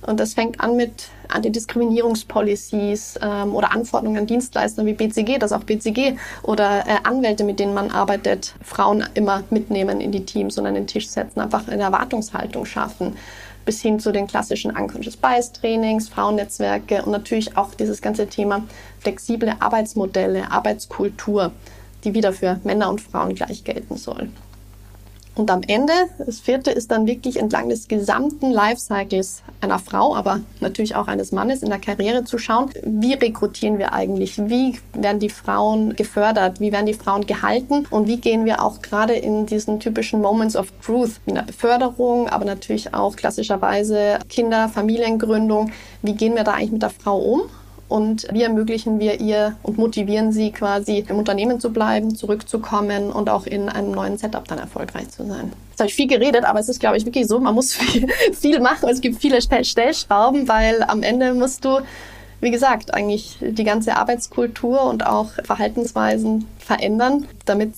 Und das fängt an mit Antidiskriminierungspolicies ähm, oder Anforderungen an Dienstleister wie BCG, dass auch BCG oder äh, Anwälte, mit denen man arbeitet, Frauen immer mitnehmen in die Teams und an den Tisch setzen, einfach eine Erwartungshaltung schaffen bis hin zu den klassischen Unconscious Bias Trainings, Frauennetzwerke und natürlich auch dieses ganze Thema flexible Arbeitsmodelle, Arbeitskultur die wieder für Männer und Frauen gleich gelten soll. Und am Ende, das vierte ist dann wirklich entlang des gesamten Lifecycles einer Frau, aber natürlich auch eines Mannes in der Karriere zu schauen, wie rekrutieren wir eigentlich, wie werden die Frauen gefördert, wie werden die Frauen gehalten? Und wie gehen wir auch gerade in diesen typischen Moments of Truth, in der Beförderung, aber natürlich auch klassischerweise Kinder, Familiengründung, wie gehen wir da eigentlich mit der Frau um und wie ermöglichen wir ihr und motivieren sie quasi im Unternehmen zu bleiben, zurückzukommen und auch in einem neuen Setup dann erfolgreich zu sein. Jetzt habe ich viel geredet, aber es ist, glaube ich, wirklich so, man muss viel, viel machen. Es gibt viele Stellschrauben, weil am Ende musst du wie gesagt, eigentlich die ganze Arbeitskultur und auch Verhaltensweisen verändern, damit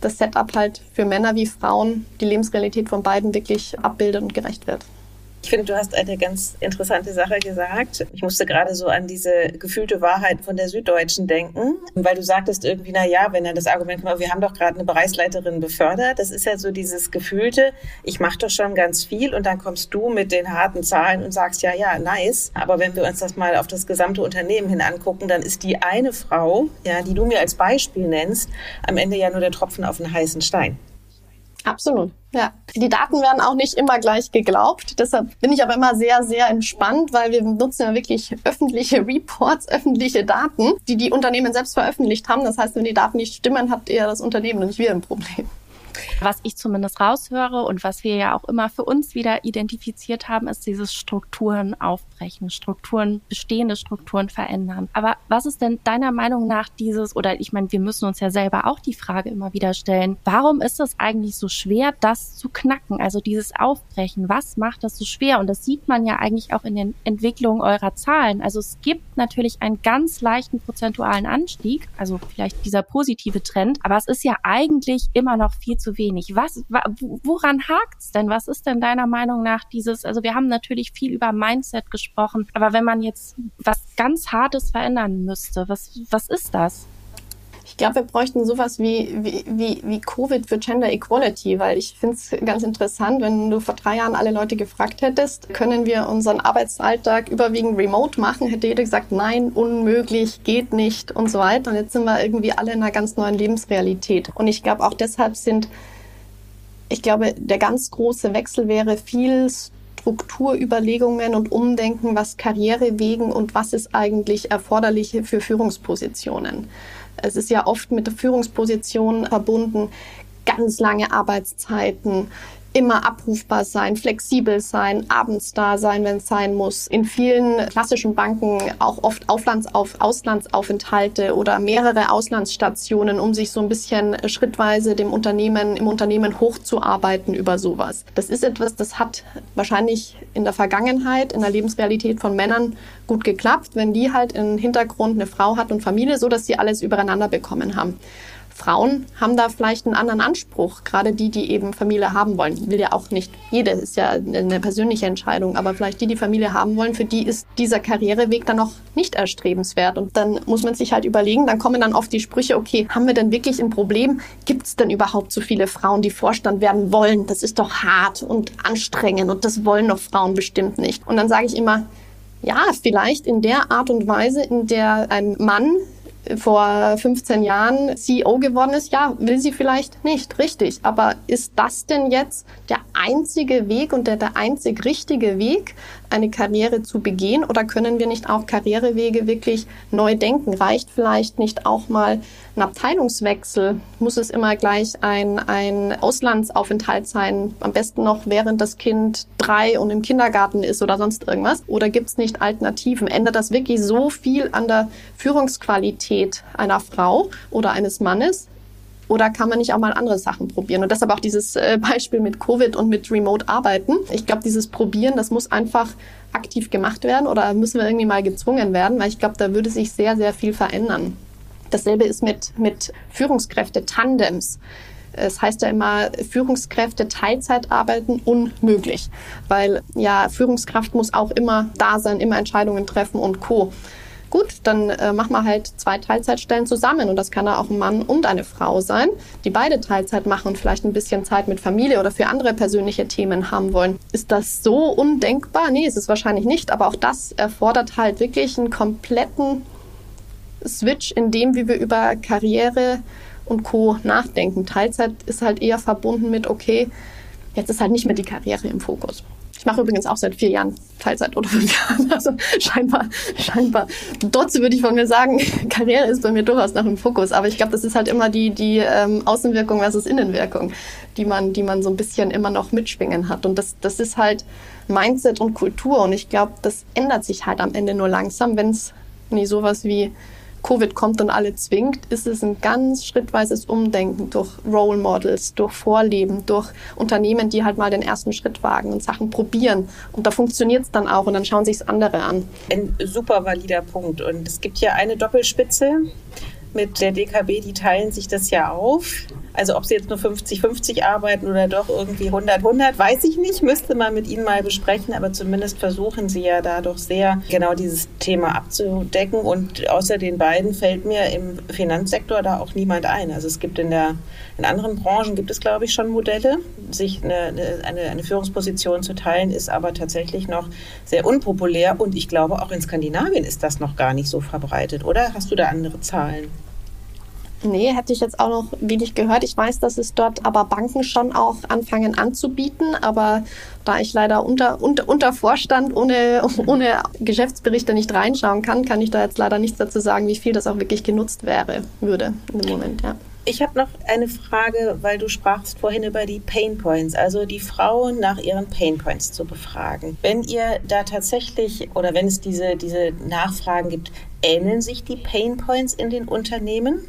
das Setup halt für Männer wie Frauen die Lebensrealität von beiden wirklich abbildet und gerecht wird. Ich finde, du hast eine ganz interessante Sache gesagt. Ich musste gerade so an diese gefühlte Wahrheit von der Süddeutschen denken, weil du sagtest irgendwie, na ja, wenn er das Argument kommt, wir haben doch gerade eine Bereichsleiterin befördert. Das ist ja so dieses gefühlte, ich mache doch schon ganz viel und dann kommst du mit den harten Zahlen und sagst, ja, ja, nice. Aber wenn wir uns das mal auf das gesamte Unternehmen hin angucken, dann ist die eine Frau, ja, die du mir als Beispiel nennst, am Ende ja nur der Tropfen auf den heißen Stein. Absolut. Ja. Die Daten werden auch nicht immer gleich geglaubt. Deshalb bin ich aber immer sehr, sehr entspannt, weil wir nutzen ja wirklich öffentliche Reports, öffentliche Daten, die die Unternehmen selbst veröffentlicht haben. Das heißt, wenn die Daten nicht stimmen, habt ihr das Unternehmen und nicht wir ein Problem. Was ich zumindest raushöre und was wir ja auch immer für uns wieder identifiziert haben, ist dieses Strukturen aufbrechen, Strukturen, bestehende Strukturen verändern. Aber was ist denn deiner Meinung nach dieses, oder ich meine, wir müssen uns ja selber auch die Frage immer wieder stellen, warum ist es eigentlich so schwer, das zu knacken? Also dieses Aufbrechen, was macht das so schwer? Und das sieht man ja eigentlich auch in den Entwicklungen eurer Zahlen. Also es gibt natürlich einen ganz leichten prozentualen Anstieg, also vielleicht dieser positive Trend, aber es ist ja eigentlich immer noch viel zu wenig. Was, woran hakt's denn? Was ist denn deiner Meinung nach dieses, also wir haben natürlich viel über Mindset gesprochen, aber wenn man jetzt was ganz Hartes verändern müsste, was, was ist das? Ich glaube, wir bräuchten sowas wie, wie, wie, Covid für Gender Equality, weil ich finde es ganz interessant, wenn du vor drei Jahren alle Leute gefragt hättest, können wir unseren Arbeitsalltag überwiegend remote machen, hätte jeder gesagt, nein, unmöglich, geht nicht und so weiter. Und jetzt sind wir irgendwie alle in einer ganz neuen Lebensrealität. Und ich glaube, auch deshalb sind, ich glaube, der ganz große Wechsel wäre viel Strukturüberlegungen und Umdenken, was Karrierewegen und was ist eigentlich erforderlich für Führungspositionen. Es ist ja oft mit der Führungsposition verbunden, ganz lange Arbeitszeiten, immer abrufbar sein, flexibel sein, abends da sein, wenn es sein muss. In vielen klassischen Banken auch oft Auflandsauf Auslandsaufenthalte oder mehrere Auslandsstationen, um sich so ein bisschen schrittweise dem Unternehmen, im Unternehmen hochzuarbeiten über sowas. Das ist etwas, das hat wahrscheinlich in der Vergangenheit, in der Lebensrealität von Männern gut geklappt, wenn die halt im Hintergrund eine Frau hat und Familie, so dass sie alles übereinander bekommen haben. Frauen haben da vielleicht einen anderen Anspruch, gerade die, die eben Familie haben wollen. Will ja auch nicht jede, ist ja eine persönliche Entscheidung, aber vielleicht die, die Familie haben wollen, für die ist dieser Karriereweg dann noch nicht erstrebenswert. Und dann muss man sich halt überlegen, dann kommen dann oft die Sprüche, okay, haben wir denn wirklich ein Problem? Gibt es denn überhaupt so viele Frauen, die Vorstand werden wollen? Das ist doch hart und anstrengend und das wollen doch Frauen bestimmt nicht. Und dann sage ich immer, ja, vielleicht in der Art und Weise, in der ein Mann vor 15 Jahren CEO geworden ist, ja, will sie vielleicht nicht, richtig. Aber ist das denn jetzt der einzige Weg und der, der einzig richtige Weg, eine Karriere zu begehen? Oder können wir nicht auch Karrierewege wirklich neu denken? Reicht vielleicht nicht auch mal ein Abteilungswechsel? Muss es immer gleich ein, ein Auslandsaufenthalt sein? Am besten noch, während das Kind drei und im Kindergarten ist oder sonst irgendwas? Oder gibt es nicht Alternativen? Ändert das wirklich so viel an der Führungsqualität einer Frau oder eines Mannes? Oder kann man nicht auch mal andere Sachen probieren? Und deshalb auch dieses äh, Beispiel mit Covid und mit Remote-Arbeiten. Ich glaube, dieses Probieren, das muss einfach aktiv gemacht werden oder müssen wir irgendwie mal gezwungen werden, weil ich glaube, da würde sich sehr, sehr viel verändern. Dasselbe ist mit, mit Führungskräfte-Tandems. Es heißt ja immer, Führungskräfte Teilzeit arbeiten unmöglich, weil ja, Führungskraft muss auch immer da sein, immer Entscheidungen treffen und Co gut, dann äh, machen wir halt zwei Teilzeitstellen zusammen und das kann ja auch ein Mann und eine Frau sein, die beide Teilzeit machen und vielleicht ein bisschen Zeit mit Familie oder für andere persönliche Themen haben wollen. Ist das so undenkbar? Nee, ist es wahrscheinlich nicht, aber auch das erfordert halt wirklich einen kompletten Switch in dem, wie wir über Karriere und Co. nachdenken. Teilzeit ist halt eher verbunden mit, okay, jetzt ist halt nicht mehr die Karriere im Fokus. Ich mache übrigens auch seit vier Jahren Teilzeit oder fünf Jahren. Also scheinbar, scheinbar. Trotzdem würde ich von mir sagen, Karriere ist bei mir durchaus nach dem Fokus. Aber ich glaube, das ist halt immer die, die ähm, Außenwirkung versus Innenwirkung, die man, die man so ein bisschen immer noch mitschwingen hat. Und das, das ist halt Mindset und Kultur. Und ich glaube, das ändert sich halt am Ende nur langsam, wenn es nie sowas wie Covid kommt und alle zwingt, ist es ein ganz schrittweises Umdenken durch Role Models, durch Vorleben, durch Unternehmen, die halt mal den ersten Schritt wagen und Sachen probieren. Und da funktioniert es dann auch und dann schauen sich es andere an. Ein super valider Punkt. Und es gibt ja eine Doppelspitze mit der DKB, die teilen sich das ja auf. Also ob sie jetzt nur 50-50 arbeiten oder doch irgendwie 100-100, weiß ich nicht, müsste man mit ihnen mal besprechen, aber zumindest versuchen sie ja da doch sehr genau dieses Thema abzudecken. Und außer den beiden fällt mir im Finanzsektor da auch niemand ein. Also es gibt in der in anderen Branchen gibt es, glaube ich, schon Modelle. Sich eine, eine, eine Führungsposition zu teilen, ist aber tatsächlich noch sehr unpopulär. Und ich glaube, auch in Skandinavien ist das noch gar nicht so verbreitet, oder? Hast du da andere Zahlen? Nee, hätte ich jetzt auch noch wenig gehört. Ich weiß, dass es dort aber Banken schon auch anfangen anzubieten, aber da ich leider unter, unter, unter Vorstand ohne, ohne Geschäftsberichte nicht reinschauen kann, kann ich da jetzt leider nichts dazu sagen, wie viel das auch wirklich genutzt wäre, würde im Moment, ja. Ich habe noch eine Frage, weil du sprachst vorhin über die Pain Points, also die Frauen nach ihren Pain Points zu befragen. Wenn ihr da tatsächlich oder wenn es diese, diese Nachfragen gibt, ähneln sich die Pain Points in den Unternehmen?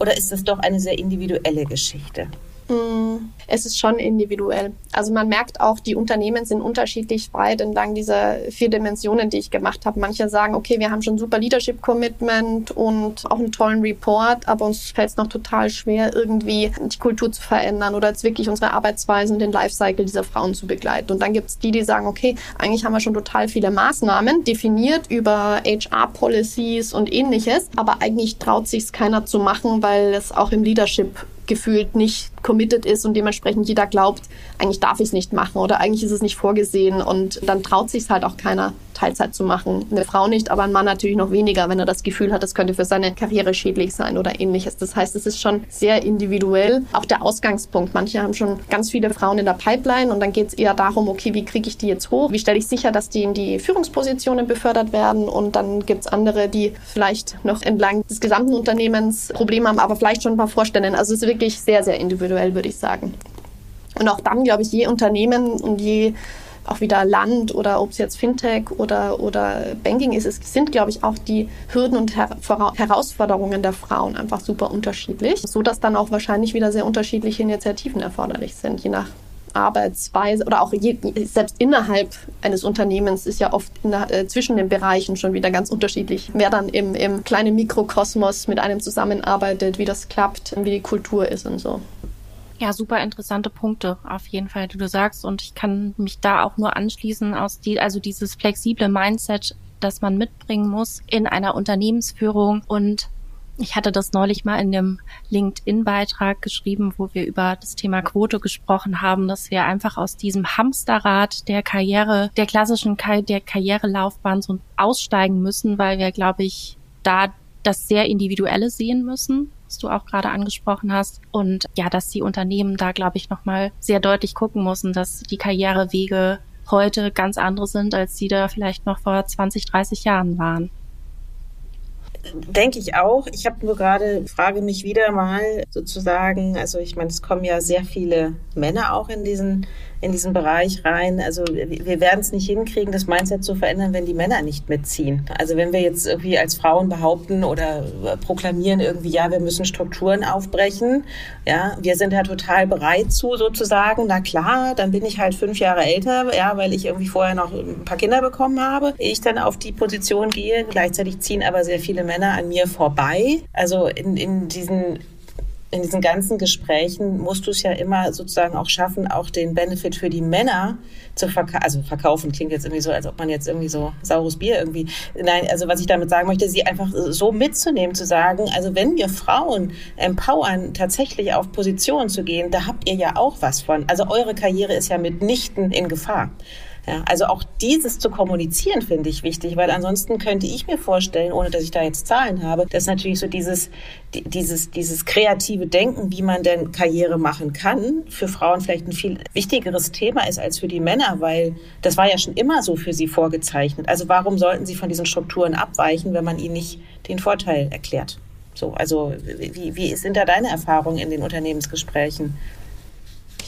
Oder ist das doch eine sehr individuelle Geschichte? Mm, es ist schon individuell. Also man merkt auch, die Unternehmen sind unterschiedlich weit entlang dieser vier Dimensionen, die ich gemacht habe. Manche sagen, okay, wir haben schon super Leadership Commitment und auch einen tollen Report, aber uns fällt es noch total schwer, irgendwie die Kultur zu verändern oder jetzt wirklich unsere Arbeitsweisen und den Lifecycle dieser Frauen zu begleiten. Und dann gibt es die, die sagen, okay, eigentlich haben wir schon total viele Maßnahmen definiert über HR-Policies und ähnliches, aber eigentlich traut sich es keiner zu machen, weil es auch im Leadership gefühlt nicht committed ist und dementsprechend jeder glaubt, eigentlich darf ich es nicht machen oder eigentlich ist es nicht vorgesehen und dann traut sich es halt auch keiner, Teilzeit zu machen. Eine Frau nicht, aber ein Mann natürlich noch weniger, wenn er das Gefühl hat, es könnte für seine Karriere schädlich sein oder ähnliches. Das heißt, es ist schon sehr individuell. Auch der Ausgangspunkt. Manche haben schon ganz viele Frauen in der Pipeline und dann geht es eher darum, okay, wie kriege ich die jetzt hoch? Wie stelle ich sicher, dass die in die Führungspositionen befördert werden? Und dann gibt es andere, die vielleicht noch entlang des gesamten Unternehmens Probleme haben, aber vielleicht schon ein paar Vorstellen. Also es ist wirklich sehr, sehr individuell, würde ich sagen. Und auch dann, glaube ich, je Unternehmen und je auch wieder Land oder ob es jetzt Fintech oder, oder Banking ist, es sind, glaube ich, auch die Hürden und Her Herausforderungen der Frauen einfach super unterschiedlich, so dass dann auch wahrscheinlich wieder sehr unterschiedliche Initiativen erforderlich sind, je nach Arbeitsweise oder auch je, selbst innerhalb eines Unternehmens ist ja oft in, äh, zwischen den Bereichen schon wieder ganz unterschiedlich, wer dann im, im kleinen Mikrokosmos mit einem zusammenarbeitet, wie das klappt, wie die Kultur ist und so. Ja, super interessante Punkte auf jeden Fall, die du sagst. Und ich kann mich da auch nur anschließen aus die, also dieses flexible Mindset, das man mitbringen muss in einer Unternehmensführung. Und ich hatte das neulich mal in dem LinkedIn-Beitrag geschrieben, wo wir über das Thema Quote gesprochen haben, dass wir einfach aus diesem Hamsterrad der Karriere, der klassischen Kar der Karrierelaufbahn so aussteigen müssen, weil wir, glaube ich, da das sehr Individuelle sehen müssen was du auch gerade angesprochen hast. Und ja, dass die Unternehmen da, glaube ich, nochmal sehr deutlich gucken müssen, dass die Karrierewege heute ganz andere sind, als die da vielleicht noch vor 20, 30 Jahren waren. Denke ich auch. Ich habe nur gerade, frage mich wieder mal sozusagen, also ich meine, es kommen ja sehr viele Männer auch in diesen in diesen Bereich rein. Also wir werden es nicht hinkriegen, das Mindset zu verändern, wenn die Männer nicht mitziehen. Also wenn wir jetzt irgendwie als Frauen behaupten oder proklamieren irgendwie, ja, wir müssen Strukturen aufbrechen, ja, wir sind ja total bereit zu sozusagen, na klar, dann bin ich halt fünf Jahre älter, ja, weil ich irgendwie vorher noch ein paar Kinder bekommen habe, ich dann auf die Position gehe, gleichzeitig ziehen aber sehr viele Männer an mir vorbei. Also in, in diesen in diesen ganzen Gesprächen musst du es ja immer sozusagen auch schaffen, auch den Benefit für die Männer zu verkaufen. Also verkaufen klingt jetzt irgendwie so, als ob man jetzt irgendwie so saures Bier irgendwie. Nein, also was ich damit sagen möchte, sie einfach so mitzunehmen, zu sagen, also wenn wir Frauen empowern, tatsächlich auf Positionen zu gehen, da habt ihr ja auch was von. Also eure Karriere ist ja mitnichten in Gefahr. Ja, also auch dieses zu kommunizieren finde ich wichtig, weil ansonsten könnte ich mir vorstellen, ohne dass ich da jetzt Zahlen habe, dass natürlich so dieses, dieses, dieses kreative Denken, wie man denn Karriere machen kann, für Frauen vielleicht ein viel wichtigeres Thema ist als für die Männer, weil das war ja schon immer so für sie vorgezeichnet. Also warum sollten sie von diesen Strukturen abweichen, wenn man ihnen nicht den Vorteil erklärt? So, also wie, wie sind da deine Erfahrungen in den Unternehmensgesprächen?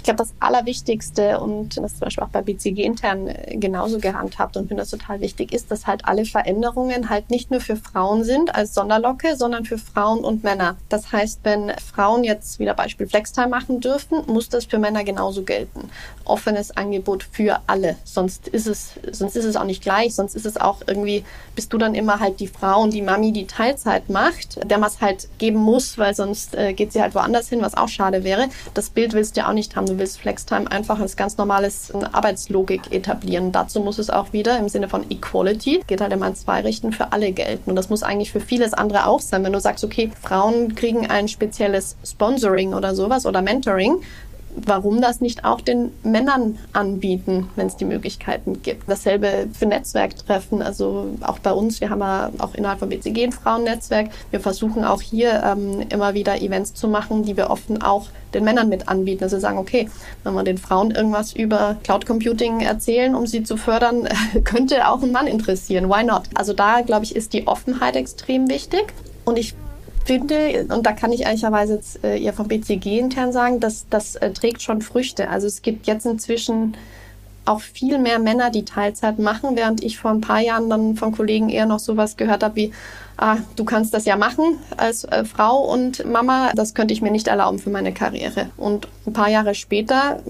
Ich glaube, das Allerwichtigste und das zum Beispiel auch bei BCG intern äh, genauso gehandhabt und finde das total wichtig ist, dass halt alle Veränderungen halt nicht nur für Frauen sind als Sonderlocke, sondern für Frauen und Männer. Das heißt, wenn Frauen jetzt wieder Beispiel Flextime machen dürfen, muss das für Männer genauso gelten. Offenes Angebot für alle. Sonst ist es, sonst ist es auch nicht gleich. Sonst ist es auch irgendwie, bist du dann immer halt die Frau und die Mami, die Teilzeit macht, der man es halt geben muss, weil sonst äh, geht sie halt woanders hin, was auch schade wäre. Das Bild willst du ja auch nicht haben. Du willst Flextime einfach als ganz normales äh, Arbeitslogik etablieren. Dazu muss es auch wieder im Sinne von Equality, geht halt immer in zwei Richten, für alle gelten. Und das muss eigentlich für vieles andere auch sein. Wenn du sagst, okay, Frauen kriegen ein spezielles Sponsoring oder sowas oder Mentoring, warum das nicht auch den Männern anbieten, wenn es die Möglichkeiten gibt. Dasselbe für Netzwerktreffen, also auch bei uns, wir haben ja auch innerhalb von BCG ein Frauennetzwerk. Wir versuchen auch hier ähm, immer wieder Events zu machen, die wir offen auch den Männern mit anbieten. Also sagen, okay, wenn wir den Frauen irgendwas über Cloud Computing erzählen, um sie zu fördern, könnte auch ein Mann interessieren. Why not? Also da, glaube ich, ist die Offenheit extrem wichtig. Und ich finde, und da kann ich ehrlicherweise jetzt äh, ihr vom BCG intern sagen, dass das äh, trägt schon Früchte. Also es gibt jetzt inzwischen auch viel mehr Männer, die Teilzeit machen, während ich vor ein paar Jahren dann von Kollegen eher noch sowas gehört habe wie, ah, du kannst das ja machen als äh, Frau und Mama, das könnte ich mir nicht erlauben für meine Karriere. Und ein paar Jahre später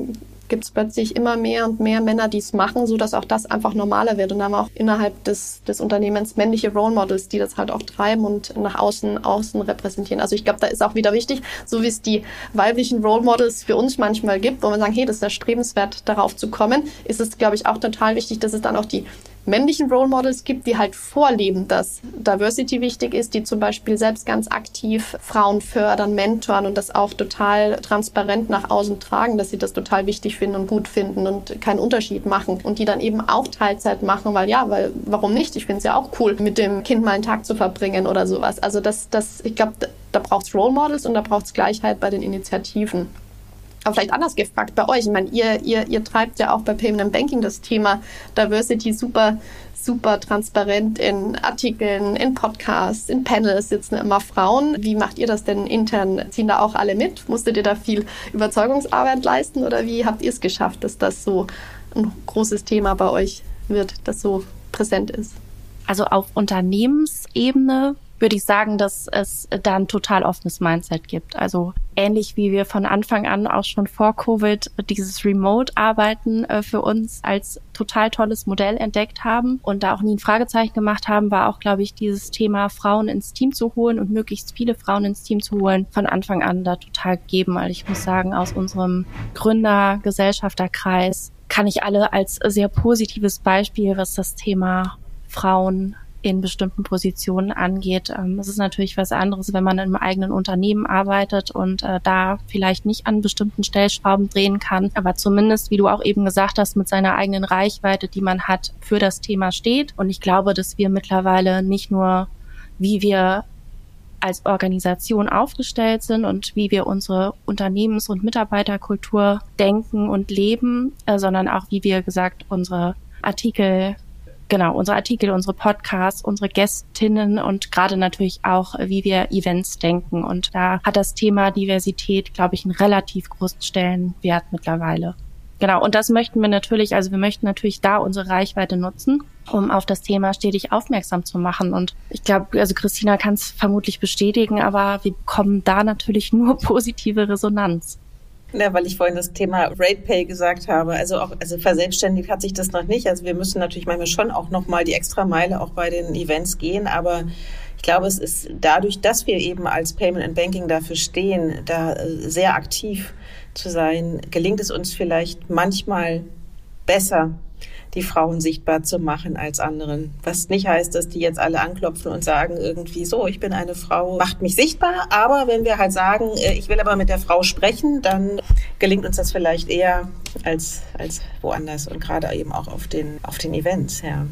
gibt es plötzlich immer mehr und mehr Männer, die es machen, so auch das einfach normaler wird. Und dann haben wir auch innerhalb des, des Unternehmens männliche Role Models, die das halt auch treiben und nach außen, außen repräsentieren. Also ich glaube, da ist auch wieder wichtig, so wie es die weiblichen Role Models für uns manchmal gibt, wo wir sagen, hey, das ist erstrebenswert, darauf zu kommen, ist es, glaube ich, auch total wichtig, dass es dann auch die männlichen Role Models gibt, die halt vorleben, dass Diversity wichtig ist, die zum Beispiel selbst ganz aktiv Frauen fördern, mentoren und das auch total transparent nach außen tragen, dass sie das total wichtig finden und gut finden und keinen Unterschied machen und die dann eben auch Teilzeit machen, weil ja, weil warum nicht? Ich finde es ja auch cool, mit dem Kind mal einen Tag zu verbringen oder sowas. Also das, das, ich glaube, da braucht es Role Models und da braucht es Gleichheit bei den Initiativen. Aber vielleicht anders gefragt bei euch. Ich meine, ihr, ihr, ihr treibt ja auch bei Payment and Banking das Thema Diversity super, super transparent in Artikeln, in Podcasts, in Panels sitzen immer Frauen. Wie macht ihr das denn intern? Ziehen da auch alle mit? Musstet ihr da viel Überzeugungsarbeit leisten oder wie habt ihr es geschafft, dass das so ein großes Thema bei euch wird, das so präsent ist? Also auf Unternehmensebene würde ich sagen, dass es da ein total offenes Mindset gibt. Also ähnlich wie wir von Anfang an auch schon vor Covid dieses Remote-Arbeiten äh, für uns als total tolles Modell entdeckt haben und da auch nie ein Fragezeichen gemacht haben, war auch, glaube ich, dieses Thema Frauen ins Team zu holen und möglichst viele Frauen ins Team zu holen, von Anfang an da total gegeben. Also ich muss sagen, aus unserem Gründer-Gesellschafterkreis kann ich alle als sehr positives Beispiel, was das Thema Frauen in bestimmten Positionen angeht. Ähm, es ist natürlich was anderes, wenn man im eigenen Unternehmen arbeitet und äh, da vielleicht nicht an bestimmten Stellschrauben drehen kann, aber zumindest, wie du auch eben gesagt hast, mit seiner eigenen Reichweite, die man hat, für das Thema steht. Und ich glaube, dass wir mittlerweile nicht nur, wie wir als Organisation aufgestellt sind und wie wir unsere Unternehmens- und Mitarbeiterkultur denken und leben, äh, sondern auch, wie wir gesagt, unsere Artikel genau, unsere Artikel, unsere Podcasts, unsere Gästinnen und gerade natürlich auch, wie wir Events denken. Und da hat das Thema Diversität, glaube ich, einen relativ großen Stellenwert mittlerweile. Genau, und das möchten wir natürlich, also wir möchten natürlich da unsere Reichweite nutzen, um auf das Thema stetig aufmerksam zu machen. Und ich glaube, also Christina kann es vermutlich bestätigen, aber wir bekommen da natürlich nur positive Resonanz. Ja, weil ich vorhin das Thema Rate Pay gesagt habe. Also auch, also verselbstständigt hat sich das noch nicht. Also wir müssen natürlich manchmal schon auch nochmal die extra Meile auch bei den Events gehen. Aber ich glaube, es ist dadurch, dass wir eben als Payment and Banking dafür stehen, da äh, sehr aktiv zu sein, gelingt es uns vielleicht manchmal besser, die Frauen sichtbar zu machen als anderen. Was nicht heißt, dass die jetzt alle anklopfen und sagen irgendwie so, ich bin eine Frau, macht mich sichtbar. Aber wenn wir halt sagen, äh, ich will aber mit der Frau sprechen, dann gelingt uns das vielleicht eher als, als woanders und gerade eben auch auf den, auf den Events, ja.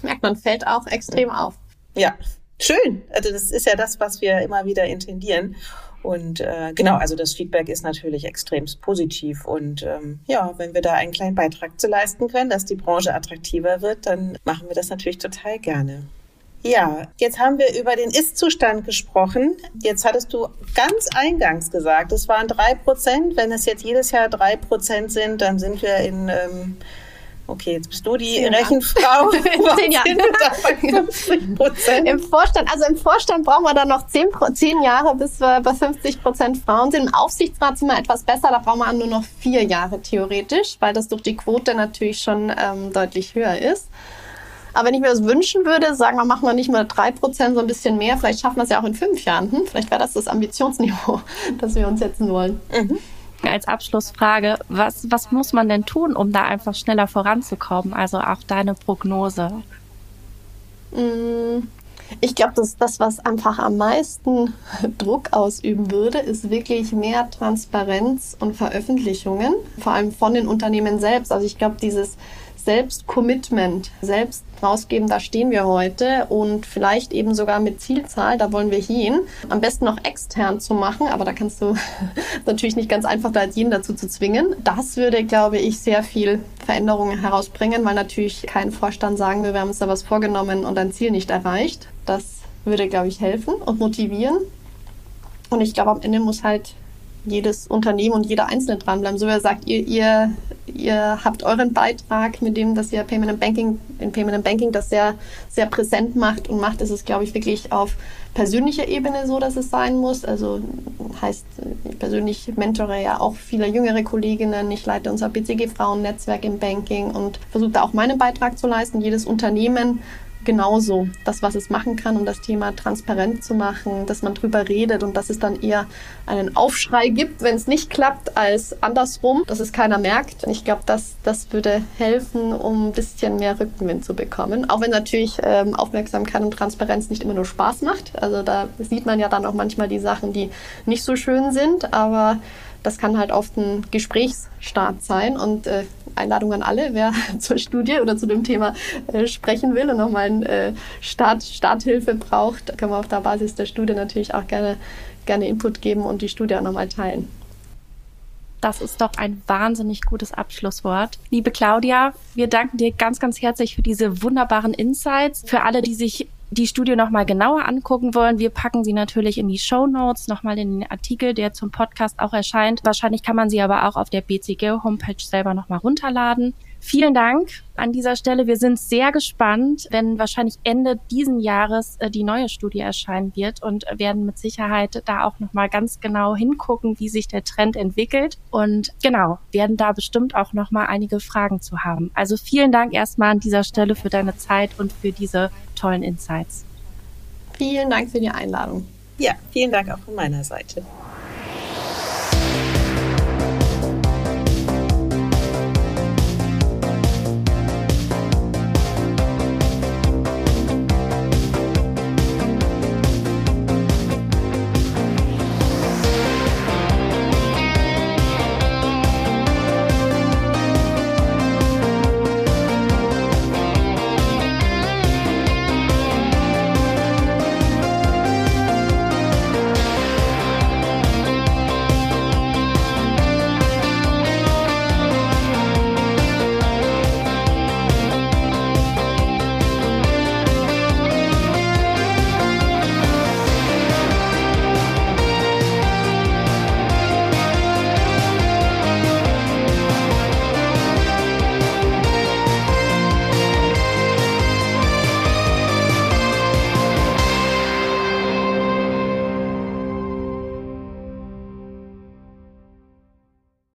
Merkt man, fällt auch extrem auf. Ja, schön. Also das ist ja das, was wir immer wieder intendieren. Und äh, genau, also das Feedback ist natürlich extrem positiv. Und ähm, ja, wenn wir da einen kleinen Beitrag zu leisten können, dass die Branche attraktiver wird, dann machen wir das natürlich total gerne. Ja, jetzt haben wir über den Ist-Zustand gesprochen. Jetzt hattest du ganz eingangs gesagt, es waren drei Prozent. Wenn es jetzt jedes Jahr drei Prozent sind, dann sind wir in, ähm, okay, jetzt bist du die Zehn Rechenfrau. Zehn Jahre. 50 Prozent. Im Vorstand, also im Vorstand brauchen wir dann noch zehn, zehn Jahre, bis wir bei 50 Prozent Frauen sind. Im Aufsichtsrat sind wir etwas besser, da brauchen wir nur noch vier Jahre theoretisch, weil das durch die Quote natürlich schon ähm, deutlich höher ist. Aber wenn ich mir das wünschen würde, sagen wir, machen wir nicht mal drei Prozent, so ein bisschen mehr. Vielleicht schaffen wir es ja auch in fünf Jahren. Hm? Vielleicht wäre das das Ambitionsniveau, das wir uns setzen wollen. Mhm. Als Abschlussfrage, was, was muss man denn tun, um da einfach schneller voranzukommen? Also auch deine Prognose. Mm, ich glaube, dass das, was einfach am meisten Druck ausüben würde, ist wirklich mehr Transparenz und Veröffentlichungen, vor allem von den Unternehmen selbst. Also ich glaube, dieses Selbstcommitment, selbst rausgeben, da stehen wir heute und vielleicht eben sogar mit Zielzahl, da wollen wir hin. Am besten noch extern zu machen, aber da kannst du natürlich nicht ganz einfach da jeden dazu zu zwingen. Das würde, glaube ich, sehr viel Veränderungen herausbringen, weil natürlich kein Vorstand sagen will, wir haben uns da was vorgenommen und ein Ziel nicht erreicht. Das würde, glaube ich, helfen und motivieren. Und ich glaube, am Ende muss halt jedes Unternehmen und jeder Einzelne dranbleiben. So wie er sagt, ihr, ihr, ihr habt euren Beitrag mit dem, dass ihr Payment and Banking, in Payment and Banking das sehr, sehr präsent macht und macht, ist es, glaube ich, wirklich auf persönlicher Ebene so, dass es sein muss. Also heißt, ich persönlich mentore ja auch viele jüngere Kolleginnen. Ich leite unser BCG-Frauen-Netzwerk im Banking und versuche da auch meinen Beitrag zu leisten. Jedes Unternehmen genauso das, was es machen kann, um das Thema transparent zu machen, dass man drüber redet und dass es dann eher einen Aufschrei gibt, wenn es nicht klappt, als andersrum, dass es keiner merkt. Ich glaube, das, das würde helfen, um ein bisschen mehr Rückenwind zu bekommen. Auch wenn natürlich ähm, Aufmerksamkeit und Transparenz nicht immer nur Spaß macht. Also da sieht man ja dann auch manchmal die Sachen, die nicht so schön sind, aber das kann halt oft ein Gesprächsstart sein und äh, Einladung an alle, wer zur Studie oder zu dem Thema äh, sprechen will und nochmal eine äh, Start, Starthilfe braucht, können wir auf der Basis der Studie natürlich auch gerne, gerne Input geben und die Studie auch nochmal teilen. Das ist doch ein wahnsinnig gutes Abschlusswort. Liebe Claudia, wir danken dir ganz, ganz herzlich für diese wunderbaren Insights. Für alle, die sich die Studie nochmal genauer angucken wollen, wir packen sie natürlich in die Show Notes, nochmal in den Artikel, der zum Podcast auch erscheint. Wahrscheinlich kann man sie aber auch auf der BCG Homepage selber nochmal runterladen. Vielen Dank an dieser Stelle. Wir sind sehr gespannt, wenn wahrscheinlich Ende diesen Jahres äh, die neue Studie erscheinen wird und werden mit Sicherheit da auch nochmal ganz genau hingucken, wie sich der Trend entwickelt und genau, werden da bestimmt auch nochmal einige Fragen zu haben. Also vielen Dank erstmal an dieser Stelle für deine Zeit und für diese tollen Insights. Vielen Dank für die Einladung. Ja, vielen Dank auch von meiner Seite.